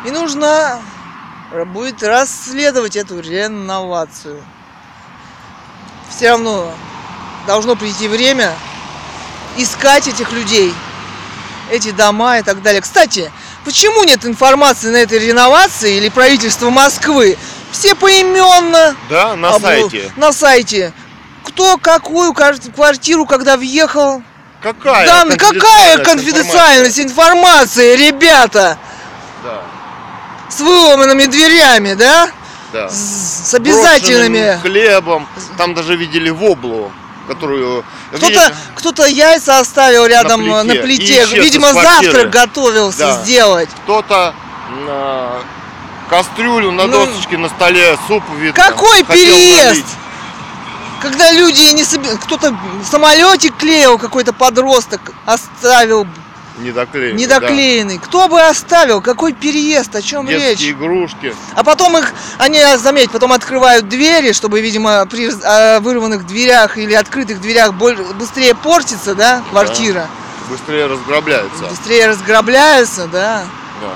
И нужно будет расследовать эту реновацию. Все равно должно прийти время искать этих людей, эти дома и так далее. Кстати, почему нет информации на этой реновации или правительство Москвы? Все поименно Да, на обу- сайте. на сайте. Кто какую квар- квартиру, когда въехал. Какая? Да, ну какая конфиденциальность информации, ребята? Да, С выломанными дверями, да? да. С, с обязательными. Брошенным хлебом. Там даже видели воблу, которую... Кто-то, кто-то яйца оставил рядом На на плите. плите. И исчез Видимо, завтрак готовился Да. сделать. Кто-то на кастрюлю на Ну, досочке на столе суп видно. Какой переезд? налить. Когда люди не соби- Кто-то самолетик клеил, какой-то подросток оставил Недоклеенный. недоклеенный. Кто бы оставил? Какой переезд? О чем да. Детские речь? игрушки. А потом их, они, заметь, потом открывают двери, чтобы, видимо, при э, вырванных дверях или открытых дверях быстрее портится, да, квартира. Быстрее разграбляются. Быстрее разграбляются, да. Да.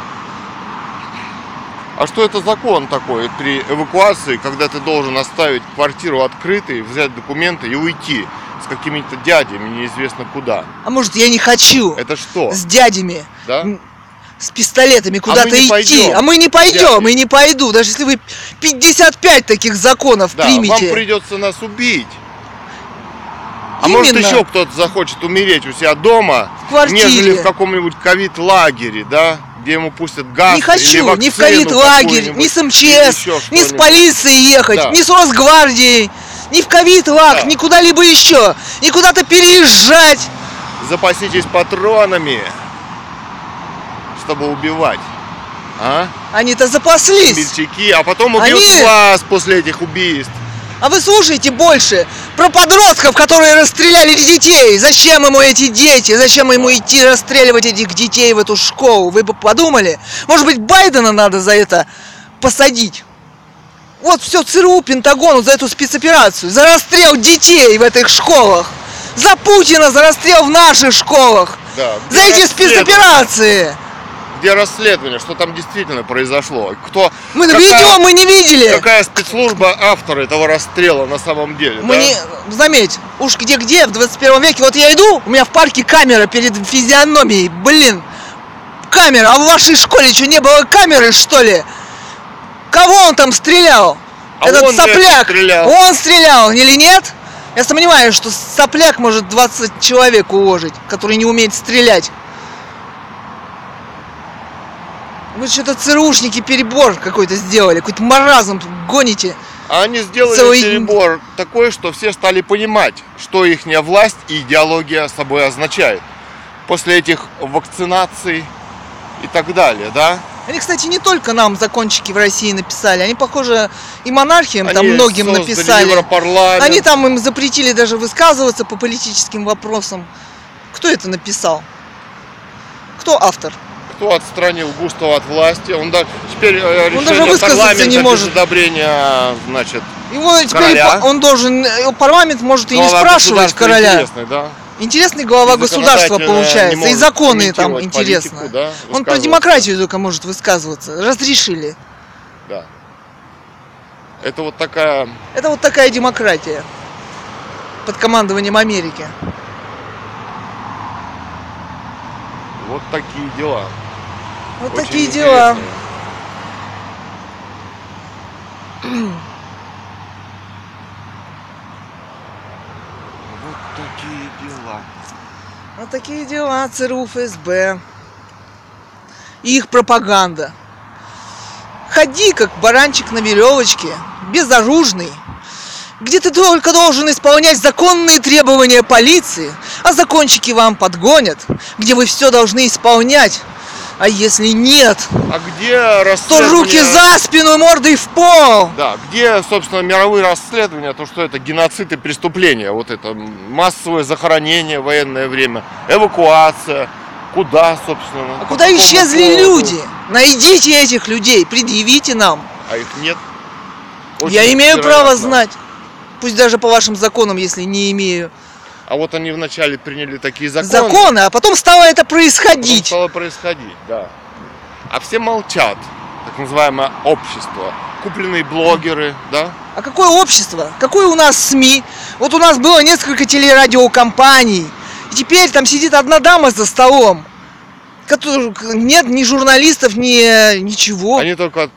А что это закон такой при эвакуации, когда ты должен оставить квартиру открытой, взять документы и уйти с какими-то дядями неизвестно куда? А может, я не хочу Это что? с дядями, Да? с пистолетами А куда-то не идти. пойдем. А мы не пойдем, Дяди. и не пойду. Даже если вы 55 таких законов Да, примете. вам придется нас убить. А может Именно. еще кто-то захочет умереть у себя дома, В квартире. нежели в каком-нибудь ковид-лагере, да, где ему пустят газ Не хочу ни в ковид-лагерь, ни с МЧС, ни с полицией ехать, Да. ни с Росгвардией, ни в ковид лак, Да. ни куда-либо еще, ни куда-то переезжать. Запаситесь патронами, чтобы убивать. А? Они-то запаслись. Смельчаки, а потом убьют Они- вас после этих убийств. А вы слушаете больше про подростков, которые расстреляли детей. Зачем ему эти дети? Зачем ему идти расстреливать этих детей в эту школу? Вы бы подумали? Может быть, Байдена надо за это посадить? Вот все ЦРУ, Пентагону за эту спецоперацию. За расстрел детей в этих школах. За Путина за расстрел в наших школах. Да. За эти спецоперации. Где расследование, что там действительно произошло? Кто? Мы какая- видео мы не видели. Какая спецслужба автор этого расстрела на самом деле? Мы да? не, заметь, уж где-где в 21 веке, вот я иду, у меня в парке камера перед физиономией, блин, камера, а в вашей школе что, не было камеры, что ли? Кого он там стрелял? А Этот он, сопляк, стрелял. он стрелял или нет? Я сомневаюсь, что сопляк может 20 человек уложить, который не умеет стрелять. Вы что-то ЦРУшники перебор какой-то сделали, какой-то маразм тут гоните. А они сделали Целый- перебор такой, что все стали понимать, что их власть и идеология собой означает. После этих вакцинаций и так далее, да? Они, кстати, не только нам закончики в России написали, они, похоже, и монархиям там Они многим создали написали. Они там им запретили даже высказываться по политическим вопросам. Кто это написал? Кто автор? Кто отстранил Густава от власти? Он да, теперь э, Он даже высказаться не может. одобрения, значит, Его теперь Короля. он должен, э, парламент может и не глава спрашивать короля. Да? Интересный глава И государства получается, и законы там интересно. политику, да, он про демократию только может высказываться. Разрешили. Да. Это вот такая Это вот такая демократия под командованием Америки. вот такие дела. Вот Очень такие дела. интересные. Вот такие дела. Вот такие дела ЦРУ, ФСБ. Их пропаганда. Ходи, как баранчик на веревочке, безоружный, где ты только должен исполнять законные требования полиции, а закончики вам подгонят, где вы все должны исполнять. А если нет, А где то расследование? руки за спину, мордой в пол. Да, где, собственно, мировые расследования, то, что это геноцид и преступления, вот это массовое захоронение в военное время, эвакуация, куда, собственно. А куда исчезли поводу? люди? Найдите этих людей, предъявите нам. А их нет. Я Очень имею право вероятно. знать. Пусть даже по вашим законам, если не имею. А вот они вначале приняли такие законы. Законы, а потом стало это потом происходить. стало происходить, да. А все молчат, так называемое общество. Купленные блогеры, да? А какое общество? Какое у нас СМИ? Вот у нас было несколько телерадиокомпаний. И теперь там сидит одна дама за столом. Нет ни журналистов, ни ничего. Они только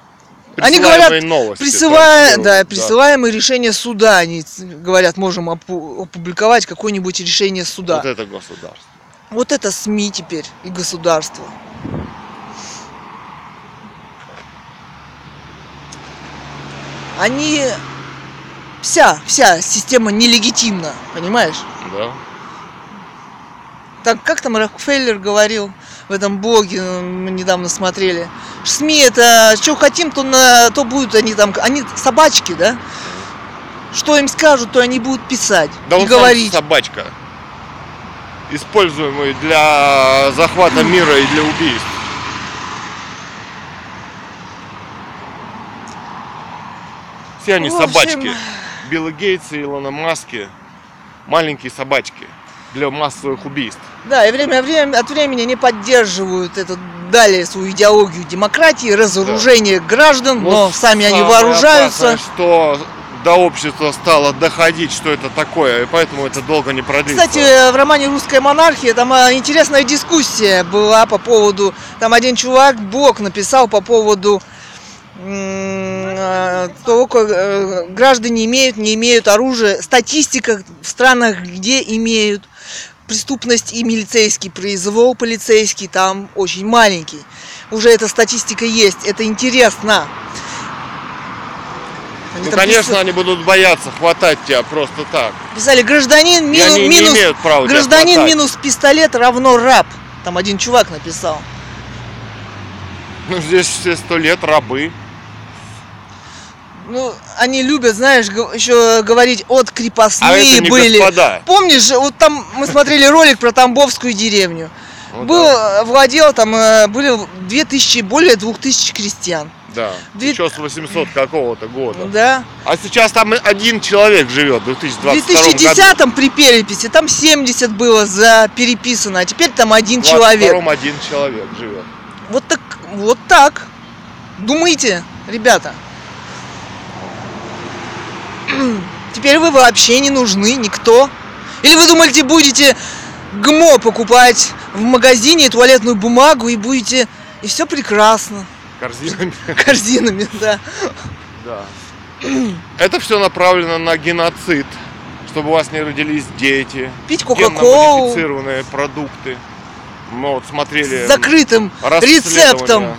Они говорят, новости Присылая, транслируют, да, присылаемые решения суда. Они говорят, можем опу- опубликовать какое-нибудь решение суда. Вот это государство. Вот это СМИ теперь и государство. Они... Вся, вся система нелегитимна, понимаешь? Да. Так, как там Рокфеллер говорил в этом блоге, э, мы недавно смотрели. СМИ это, что хотим, то, на, то будут они там, они собачки, да? Что им скажут, то они будут писать Да и он говорить. собачка. Используемый для захвата мира и для убийств. Все они общем- собачки. Билла Гейтс и Илона Маски маленькие собачки для массовых убийств. Да, и время, время от времени они поддерживают эту далее свою идеологию демократии, разоружения граждан, но Вот сами они вооружаются. опасное, что до общества стало доходить, что это такое, и поэтому это долго не продлится. Кстати, в романе «Русская монархия» там а, интересная дискуссия была по поводу... Там один чувак, блог написал по поводу а, того, как э, граждане имеют, не имеют оружие. Статистика в странах, где имеют преступность и милицейский произвол полицейский там очень маленький. Уже эта статистика есть, это интересно. Они Ну, конечно, пис- они будут бояться хватать тебя просто так. писали гражданин И минус, они не минус имеют права гражданин минус пистолет равно раб. Там один чувак написал. Ну, здесь все сто лет рабы. Ну, они любят, знаешь, еще говорить от А крепостные это не были. господа. Помнишь, вот там мы смотрели ролик про Тамбовскую деревню. Ну Был, да. э, владел там, э, были 2000, более 2000 крестьян. Да. Две- Еще с 800 какого-то года. Да. А сейчас там один человек живет в В 2022 году. 2010 при переписи там 70 было за переписано, а теперь там один В человек. 22 один человек живет. Вот так, вот так. Думайте, ребята. Теперь вы вообще не нужны, никто. Или вы думаете, будете ГМО покупать в магазине, туалетную бумагу и будете... И все прекрасно. Корзинами. Корзинами, да. Да. Это все направлено на геноцид, чтобы у вас не родились дети. Пить кока-колу продукты. Мы вот смотрели с закрытым рецептом.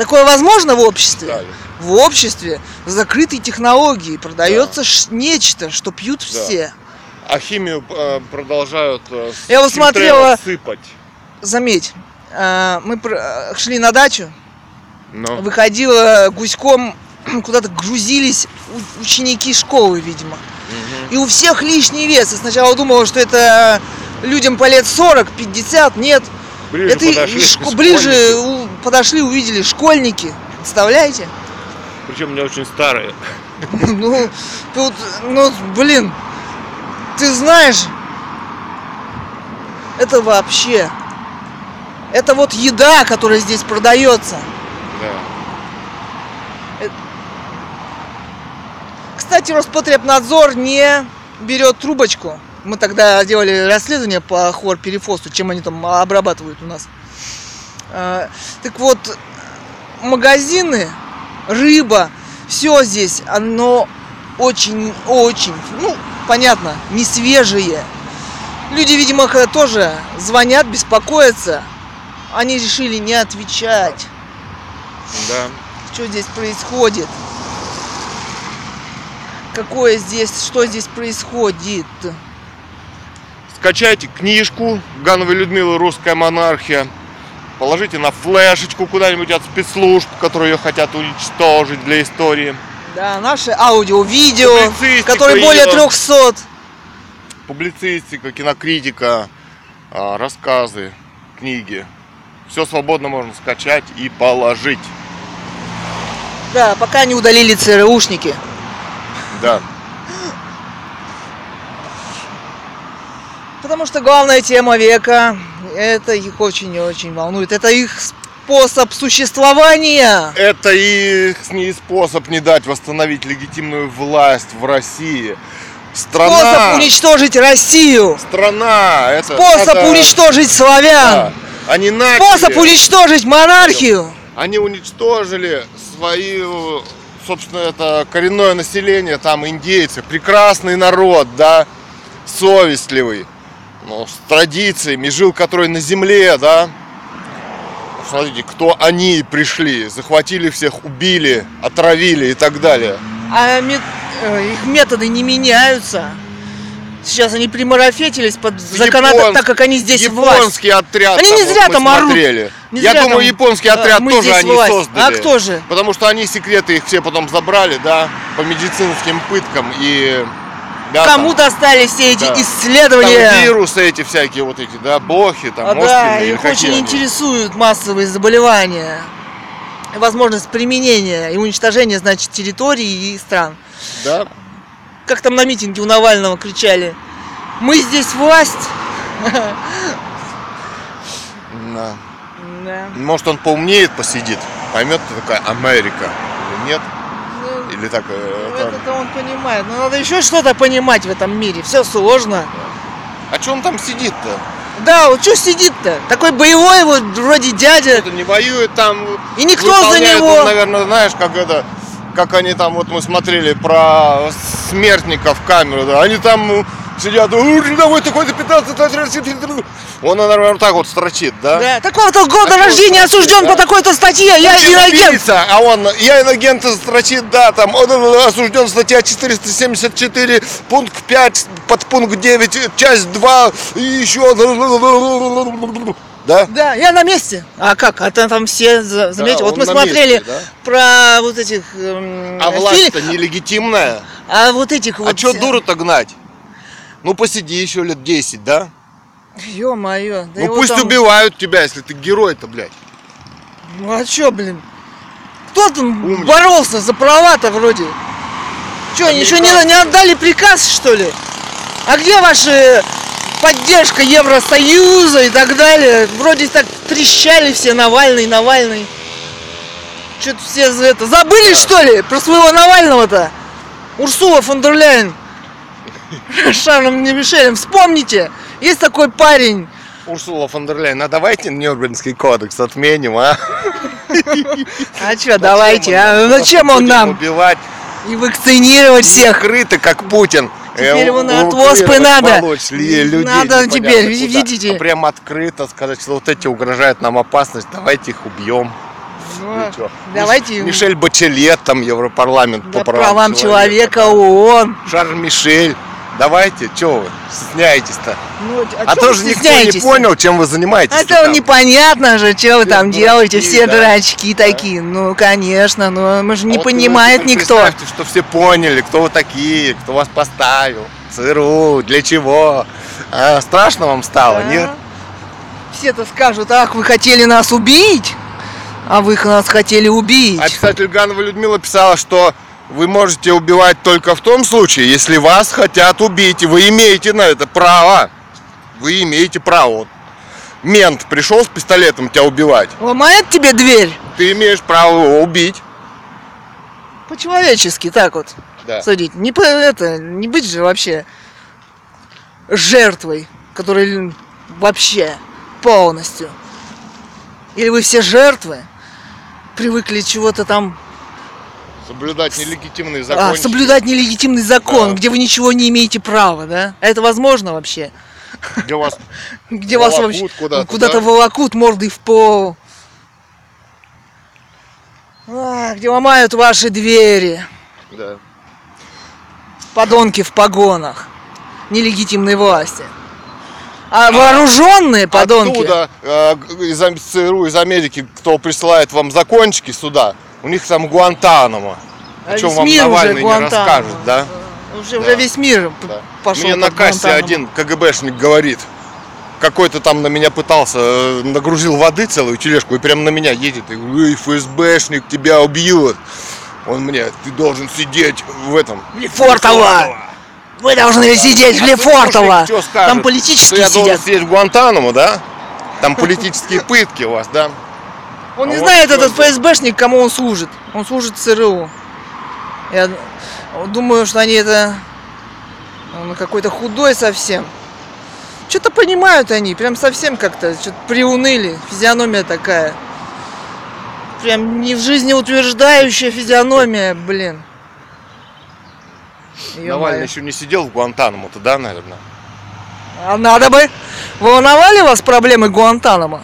Такое возможно в обществе? Да. В обществе с закрытой технологией продается ш- нечто, что пьют все. А химию э, продолжают э, Я вот смотрела- сыпать. Заметь, э, мы пр- э, шли на дачу, Но. выходила гуськом, куда-то грузились ученики школы, видимо. Мгм. И у всех лишний вес. Я сначала думала, что это людям по лет 40, 50, нет. Ближе это подошли шко- ближе у- подошли, увидели школьники. Представляете? Причем не очень старые. Ну, тут, ну, блин, ты знаешь, это вообще, это вот еда, которая здесь продается. Да. Кстати, Роспотребнадзор не берет трубочку. Мы тогда делали расследование по хлорперифосу, чем они там обрабатывают у нас. А, Так вот, магазины, рыба, все здесь, оно очень-очень, ну, понятно, не свежие. Люди, видимо, тоже звонят, беспокоятся. Они решили не отвечать, Да. что здесь происходит. Какое здесь, что здесь происходит. Скачайте книжку Гановой Людмилы «Русская монархия». Положите на флешечку куда-нибудь от спецслужб, которые ее хотят уничтожить для истории. Да, наше аудио-видео, Публицистика которое более её. 300. Публицистика, кинокритика, а, рассказы, книги. Все свободно можно скачать и положить. Да, пока не удалили ЦРУшники. Да. Потому что главная тема века, это их очень и очень волнует. Это их способ существования. Это и не способ не дать восстановить легитимную власть в России. Страна, Способ уничтожить Россию. страна, это, Способ это- уничтожить Да. славян. Они начали, Способ уничтожить монархию. они уничтожили свою, собственно, это коренное население, там индейцы, прекрасный народ, да, совестливый, ну, с традициями, жил который на земле, да. Смотрите, кто они пришли, захватили всех, убили, отравили и так далее. А мет- э, их методы не меняются. Сейчас они примарафетились под законодательство, Японс- так как они здесь власть. Японский отряд. Они там не вот зря мы там орут. смотрели. Не Я думаю, там, японский э, отряд мы тоже они власть. создали. А кто же? Потому что они секреты их все потом забрали, да, по медицинским пыткам и да, Кому достались все эти да. исследования? Там вирусы эти всякие вот эти, да, блохи, там, А, да, оспины или их очень они. интересуют массовые заболевания. Возможность применения и уничтожения, значит, территорий и стран. Да, Как там на митинге у Навального кричали. Мы здесь власть. да. Да. Может он поумнеет, посидит, поймет, кто такая Америка или нет, или так, э, там- это он понимает. Но надо еще что-то понимать в этом мире. Все сложно. А что он там сидит-то? Да, вот что сидит-то? Такой боевой вот вроде дядя. Это не воюет там. И никто за него. он, наверное, знаешь, как это, как они там, вот мы смотрели про смертников камеру, да, они там сидят, «Ух, давай такой-то 15 Он, наверное, вот так вот строчит, да? Да, такого-то года Такого рождения строчит, осужден да. по такой-то статье, я иногент. убийца, а он, я инагент строчит, да, там, он осужден статья 474, пункт 5, подпункт 9, часть 2, и еще, да? Да, я на месте. А как? А там, там все за- заметили. вот он мы смотрели месте, да? про вот этих эм, А власть-то нелегитимная. а вот этих вот. А что дуру-то гнать? Ну посиди еще лет 10, да? Ё-моё. да ну пусть там- убивают тебя, если ты герой-то, блядь. Ну а чё, блин? Кто там Умник. боролся за права-то вроде? Чё, ничего не, Американцы. не отдали приказ, что ли? А где ваша поддержка Евросоюза и так далее? Вроде так трещали все, Навальный, Навальный. Что-то все за это... Забыли, что ли, про своего Навального-то? Урсула фон дер Ляйен. Шарлем не Мишелем. Вспомните, есть такой парень. Урсула фон дер Ляйен, а давайте Нюрнбергский кодекс отменим, а? А чё, давайте, а? Зачем он нам? убивать И вакцинировать всех. крыто, как Путин. Теперь Э, его на от оспы надо. людей Надо теперь, видите? А Прям открыто сказать, что вот эти угрожают нам опасность, давайте их убьем. Ну, чё? давайте Миш- Мишель Бачелет, там Европарламент да, по правам человека, ООН. Шарль Мишель. Давайте, что вы стесняетесь-то? Ну, А, чё вы тоже никто не понял, чем вы занимаетесь. А то непонятно же, что вы Все там дурачки, делаете, все да. дурачки такие. Ну, конечно, но мы же не А понимает никто. Представьте, что все поняли, кто вы такие, кто вас поставил. ЦРУ, для чего? А, страшно вам стало, Да. нет? Все-то скажут, ах, вы хотели нас убить, а вы нас хотели убить. А писатель Ганова Людмила писала, что вы можете убивать только в том случае, если вас хотят убить, и вы имеете на это право. Вы имеете право. Вот Мент пришел с пистолетом тебя убивать. Ломает тебе дверь? Ты имеешь право его убить. По-человечески, так вот. Да. судить. Не это, не быть же вообще жертвой, которая вообще полностью. Или вы все жертвы, привыкли чего-то там Соблюдать нелегитимные а, законы. соблюдать нелегитимный закон, Да. где вы ничего не имеете права, да? А это возможно вообще? Где вас Где вас вообще куда-то, куда-то да? волокут мордой в пол. А, где ломают ваши двери. Да. подонки в погонах нелегитимной власти. А вооруженные подонки. Оттуда, э, из ЦРУ, из Америки, кто присылает вам закончики сюда, у них там Гуантанамо. а О чем вам мир Навальный не расскажет, да? Уже, Да. уже весь мир Да. пошел. Мне на кассе Гуантанамо. один КГБшник говорит, какой-то там на меня пытался, э, нагрузил воды целую тележку и прям на меня едет. И говорю, эй, ФСБшник, тебя убьют. Он мне, ты должен сидеть в этом. Лефортово! Вы должны сидеть в Лефортово! что? Там Что политические я должен сидят. сидеть в Гуантанамо, да? Там политические пытки у вас, да? Он не А вот знает, этот это? ФСБшник, кому он служит. Он служит ЦРУ. Я думаю, что они это... Он какой-то худой совсем. Что-то понимают они, прям совсем как-то, что-то приуныли. Физиономия такая. Прям не в жизни утверждающая физиономия, блин. Ё-моё. Навальный еще не сидел в Гуантанамо-то, да, наверное? А надо бы. Волновали вас проблемы Гуантанамо?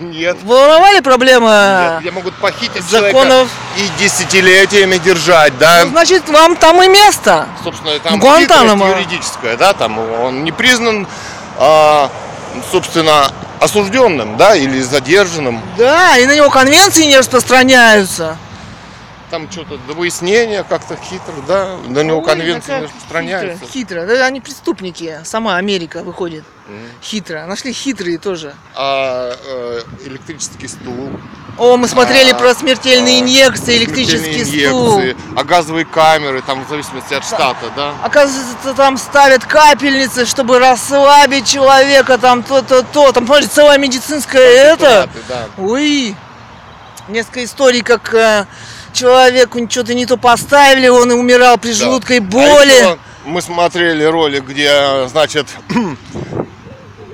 Нет. Волновали проблемы Нет, где могут похитить законов? человека и десятилетиями держать, да? Ну, значит, вам там и место. Собственно, там Гуантанамо. юридическая, да, там он не признан, а, собственно, осужденным, да, или задержанным. Да, и на него конвенции не распространяются. Там что-то до выяснения как-то хитро, да, на него конвенции да не распространяются. Хитро, хитро. Да, они преступники. Сама Америка выходит. Мгм. Хитро. Нашли хитрые тоже. А э, электрический стул, О, мы смотрели А, про смертельные а, инъекции, электрический смертельные стул. инъекции, а газовые камеры, там в зависимости от штата, да? Оказывается, там ставят капельницы, чтобы расслабить человека, там то-то, то. Там, смотрите, целая медицинская это. Да. Ой, несколько историй, как э, человеку что-то не то поставили, он и умирал при Да. жуткой А боли. еще мы смотрели ролик, где, значит,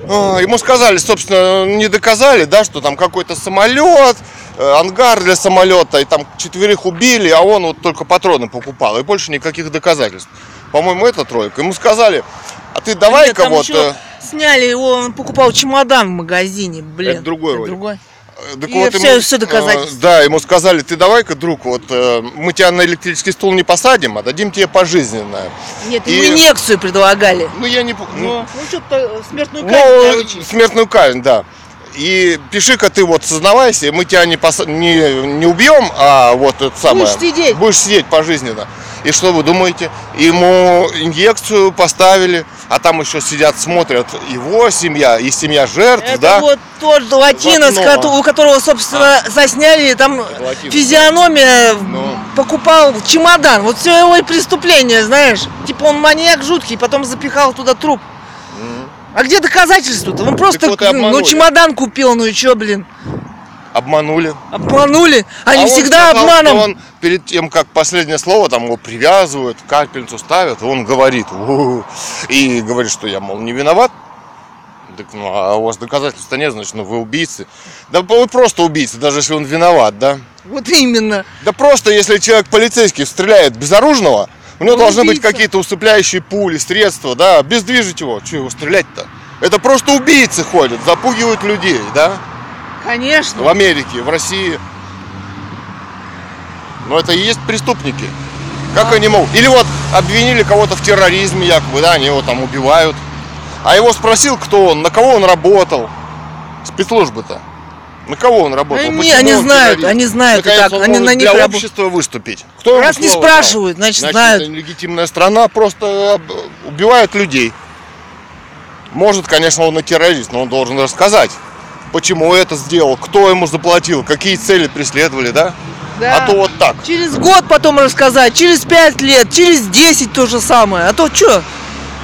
а, ему сказали, собственно, не доказали, да, что там какой-то самолет, э, ангар для самолета, и там четверых убили, а он вот только патроны покупал, и больше никаких доказательств. По-моему, это тройка. Ему сказали, А ты давай-ка там вот... еще э, Сняли его, он покупал чемодан в магазине, блин. Это другой ролик. другой. Э, так И вот всё- ему, доказательства. э, Да, ему сказали, ты давай-ка, друг, вот э, мы тебя на электрический стул не посадим, а дадим тебе пожизненное. Нет, И- ему инъекцию предлагали. Ну, я не... ну, Ну, что-то смертную казнь, Ну, короче. смертную казнь, да. И пиши-ка ты вот сознавайся, мы тебя не, пос- не, не убьем, а вот это самое. Будешь сидеть. Будешь сидеть пожизненно. И что вы думаете? Ему инъекцию поставили, а там еще сидят, смотрят его семья и семья жертв, Это да? вот тот же у которого, собственно, засняли, там латинос. физиономия Ну. покупал чемодан. Вот все его и преступление, знаешь. Типа он маньяк жуткий, потом запихал туда труп. А где доказательства-то? Он просто, вот и ну, обманули. чемодан купил, ну и чё, блин? Обманули. Обманули. Они А всегда сказал, обманом. Он перед тем, как последнее слово, там его привязывают, капельницу ставят, он говорит, «У-у-у», и говорит, что я, мол, не виноват. Так, ну, а у вас доказательств-то нет, значит, ну вы убийцы. Да вы просто убийцы, даже если он виноват, да? Вот именно. Да просто, если человек полицейский стреляет безоружного, у него должны быть убийца. какие-то усыпляющие пули, средства, да, обездвижить его. Что его стрелять-то? Это просто убийцы ходят, запугивают людей, да? Конечно. В Америке, в России. Но это и есть преступники. Как они могут? Или вот обвинили кого-то в терроризме, якобы, да, они его там убивают. А его спросил, кто он, на кого он работал. Спецслужбы-то. На кого он работал? Они- Почему они он знают, террорист? они знают и Наконец, так, он они может на них для работают. общества выступить. Кто Раз не спрашивают, значит, Значит, знают. это нелегитимная страна просто убивает людей. Может, конечно, он и террорист, но он должен рассказать, почему это сделал, кто ему заплатил, какие цели преследовали, да? Да. А то вот так. Через год потом рассказать, через пять лет, через 10 то же самое. А то что?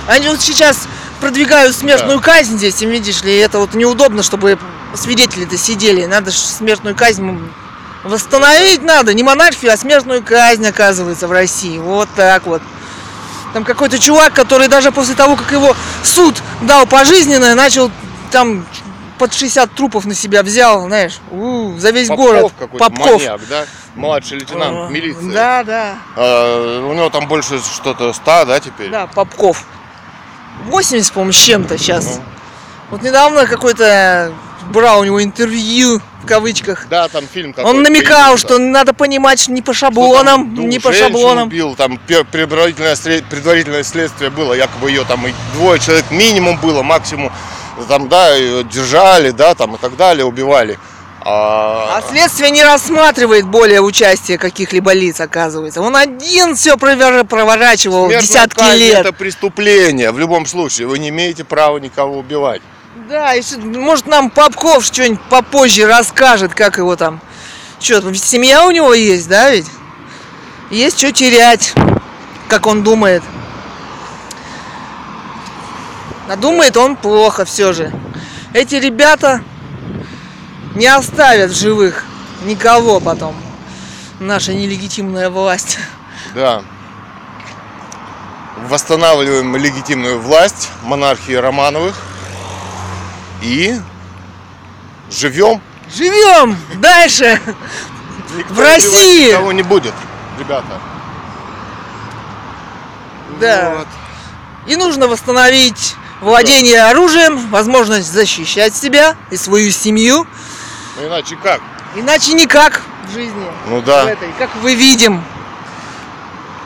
Они вот сейчас продвигают смертную казнь здесь, им видишь ли, и это вот неудобно, чтобы свидетели-то сидели. Надо же смертную казнь восстановить надо. Не монархию, а смертную казнь, оказывается, в России. Вот так вот. Там какой-то чувак, который даже после того, как его суд дал пожизненное, начал там под 60 трупов на себя взял, знаешь, у, за весь город. какой-то Попков. маньяк, да? Младший лейтенант Э, милиции. Да, да. А, у него там больше что-то 100, да, теперь? Да, Попков. 80, по-моему, с чем-то сейчас. Ну. Вот недавно какой-то брал у него интервью в кавычках. Да, там фильм Он намекал, что надо понимать что не по там шаблонам, двух не по шаблонам. убил, там предварительное, предварительное следствие было, якобы ее там и двое человек минимум было, максимум, там, да, ее держали, да, там и так далее, убивали. А, А следствие не рассматривает более участие каких-либо лиц, оказывается. Он один все проворачивал смертная десятки лет. это преступление, в любом случае, вы не имеете права никого убивать. Да, что- может нам Попков что-нибудь попозже расскажет, как его там. Что, семья у него есть, да ведь? Есть что терять, как он думает. А думает он плохо все же. Эти ребята не оставят живых никого потом. Наша нелегитимная власть. Да. Восстанавливаем легитимную власть монархии Романовых и живем. Живем дальше. Никто В России! Никого не будет, ребята. Да. Вот. И нужно восстановить владение оружием, возможность защищать себя и свою семью. Ну иначе как? Иначе никак в жизни. Ну да. в этой, как мы видим.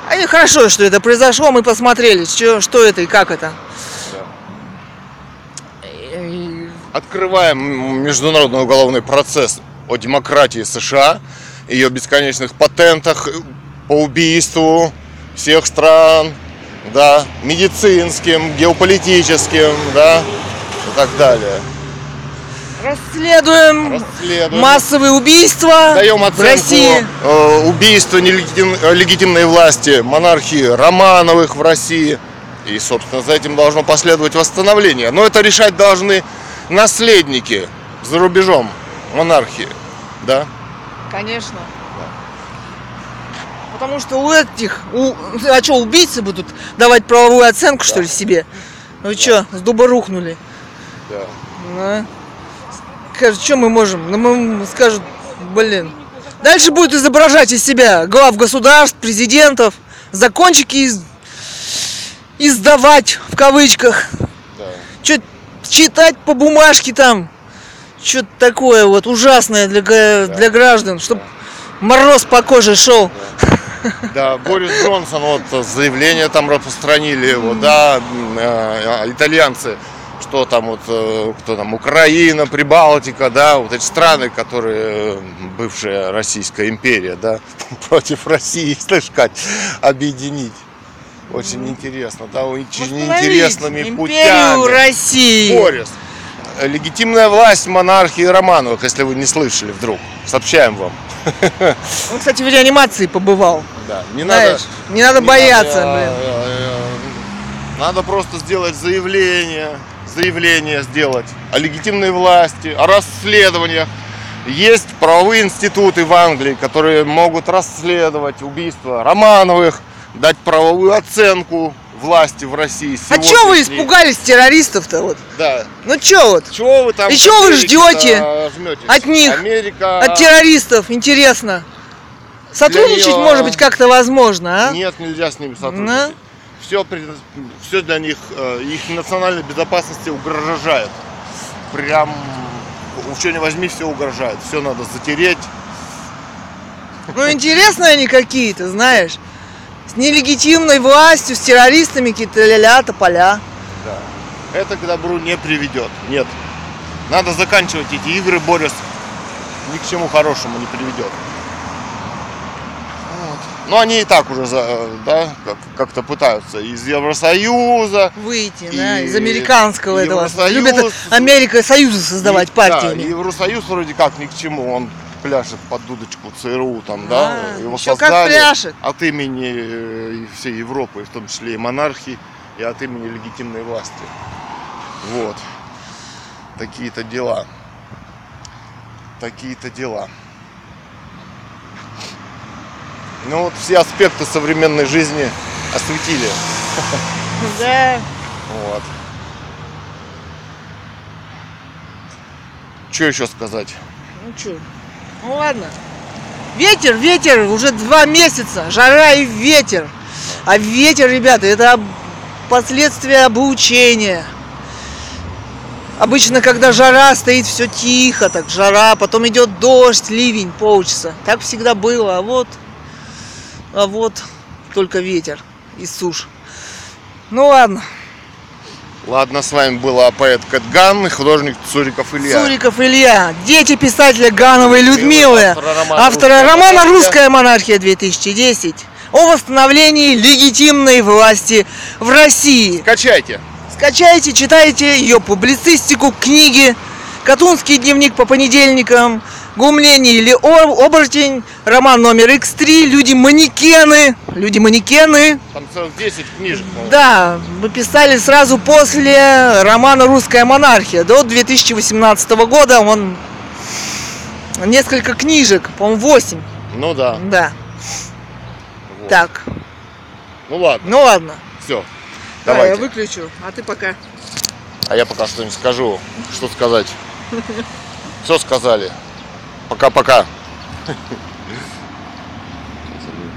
А и хорошо, что это произошло, мы посмотрели, что, что это и как это. И- Открываем международный уголовный процесс о демократии США, ее бесконечных патентах по убийству всех стран, да, медицинским, геополитическим, да, и так далее. Расследуем Расследуем. массовые убийства Даем в оценку России. э, убийства нелегитим- легитимной власти монархии Романовых в России. И, собственно, за этим должно последовать восстановление. Но это решать должны наследники за рубежом монархии. Да? Конечно. Потому что у этих, у, а что, убийцы будут давать правовую оценку, что ли, себе? Вы что, с дуба рухнули? Да. Ну, Скажут, что мы можем? Ну, мы скажут, блин. Дальше будет изображать из себя глав государств, президентов, закончики из издавать в кавычках, Да. что читать по бумажке там, что-то такое вот ужасное для, га- для граждан, чтобы мороз по коже шел. Да, Борис Джонсон, вот заявление там распространили его, да, э, э, итальянцы, что там вот, э, кто там, Украина, Прибалтика, да, вот эти страны, которые, э, бывшая Российская империя, да, против России, слышь, Кать, объединить. Очень интересно, да, очень интересными путями. России. Борис, э, легитимная власть монархии Романовых, если вы не слышали вдруг, сообщаем вам. Он, кстати, в реанимации побывал. Да, не Знаешь, надо не надо Не бояться, надо, блин. э, э, Надо просто сделать заявление, заявление сделать о легитимной власти, о расследованиях. Есть правовые институты в Англии, которые могут расследовать убийство Романовых, дать правовую оценку власти в России. А чё вы испугались террористов-то вот? Да. Ну чё вот? Чего вы там? И чего вы ждёте жмётесь? от них? Америка. От террористов, интересно. Сотрудничать, неё- может быть, как-то возможно, а? Нет, нельзя с ними сотрудничать. Все, все для них, э, их национальной безопасности угрожает. Прям, чего не возьми, все угрожает. Все надо затереть. Ну, интересные они какие-то, знаешь. С нелегитимной властью, с террористами какие-то ля-ля, тополя. Да. Это к добру не приведет. Нет. Надо заканчивать эти игры, Борис. Ни к чему хорошему не приведет. Вот. Ну, они и так уже, да, как- как-то пытаются из Евросоюза, Выйти, И- да, из американского и этого. Евросоюз. Любят Америка союзы создавать И- партиями. Да, Евросоюз вроде как ни к чему, он пляшет под дудочку ЦРУ, там, да, А, его ещё как создали пляшет. от имени э, всей Европы, в том числе и монархии, и от имени легитимной власти. Вот. Такие-то дела. Такие-то дела. Ну вот все аспекты современной жизни осветили. Да. Вот. Что еще сказать? Ну чё? Ну ладно. Ветер, ветер, уже два месяца, жара и ветер. А ветер, ребята, это последствия облучения. Обычно, когда жара, стоит все тихо, так жара, потом идет дождь, ливень, полчаса. Так всегда было, а вот, а вот только ветер и сушь. Ну ладно, Ладно, с вами была поэт Кэтган и художник Цуриков Илья. Суриков Илья, дети писателя Гановой Людмилы, Автора романа автора «Русская романа монархия». «Русская монархия 2010» о восстановлении легитимной власти в России. Скачайте. Скачайте, читайте ее публицистику, книги, Катунский дневник по понедельникам, Гумление или Оборотень, роман номер X3, Люди-манекены, Люди-манекены, Там целых 10 книжек. по-моему. да, мы писали сразу после романа «Русская монархия». До 2018 года он несколько книжек, по-моему, 8. Ну да. Да, вот. так, Ну ладно, ну ладно. все. Давай, я выключу, а ты пока. А я пока что-нибудь скажу. Что сказать? Все сказали. Пока-пока.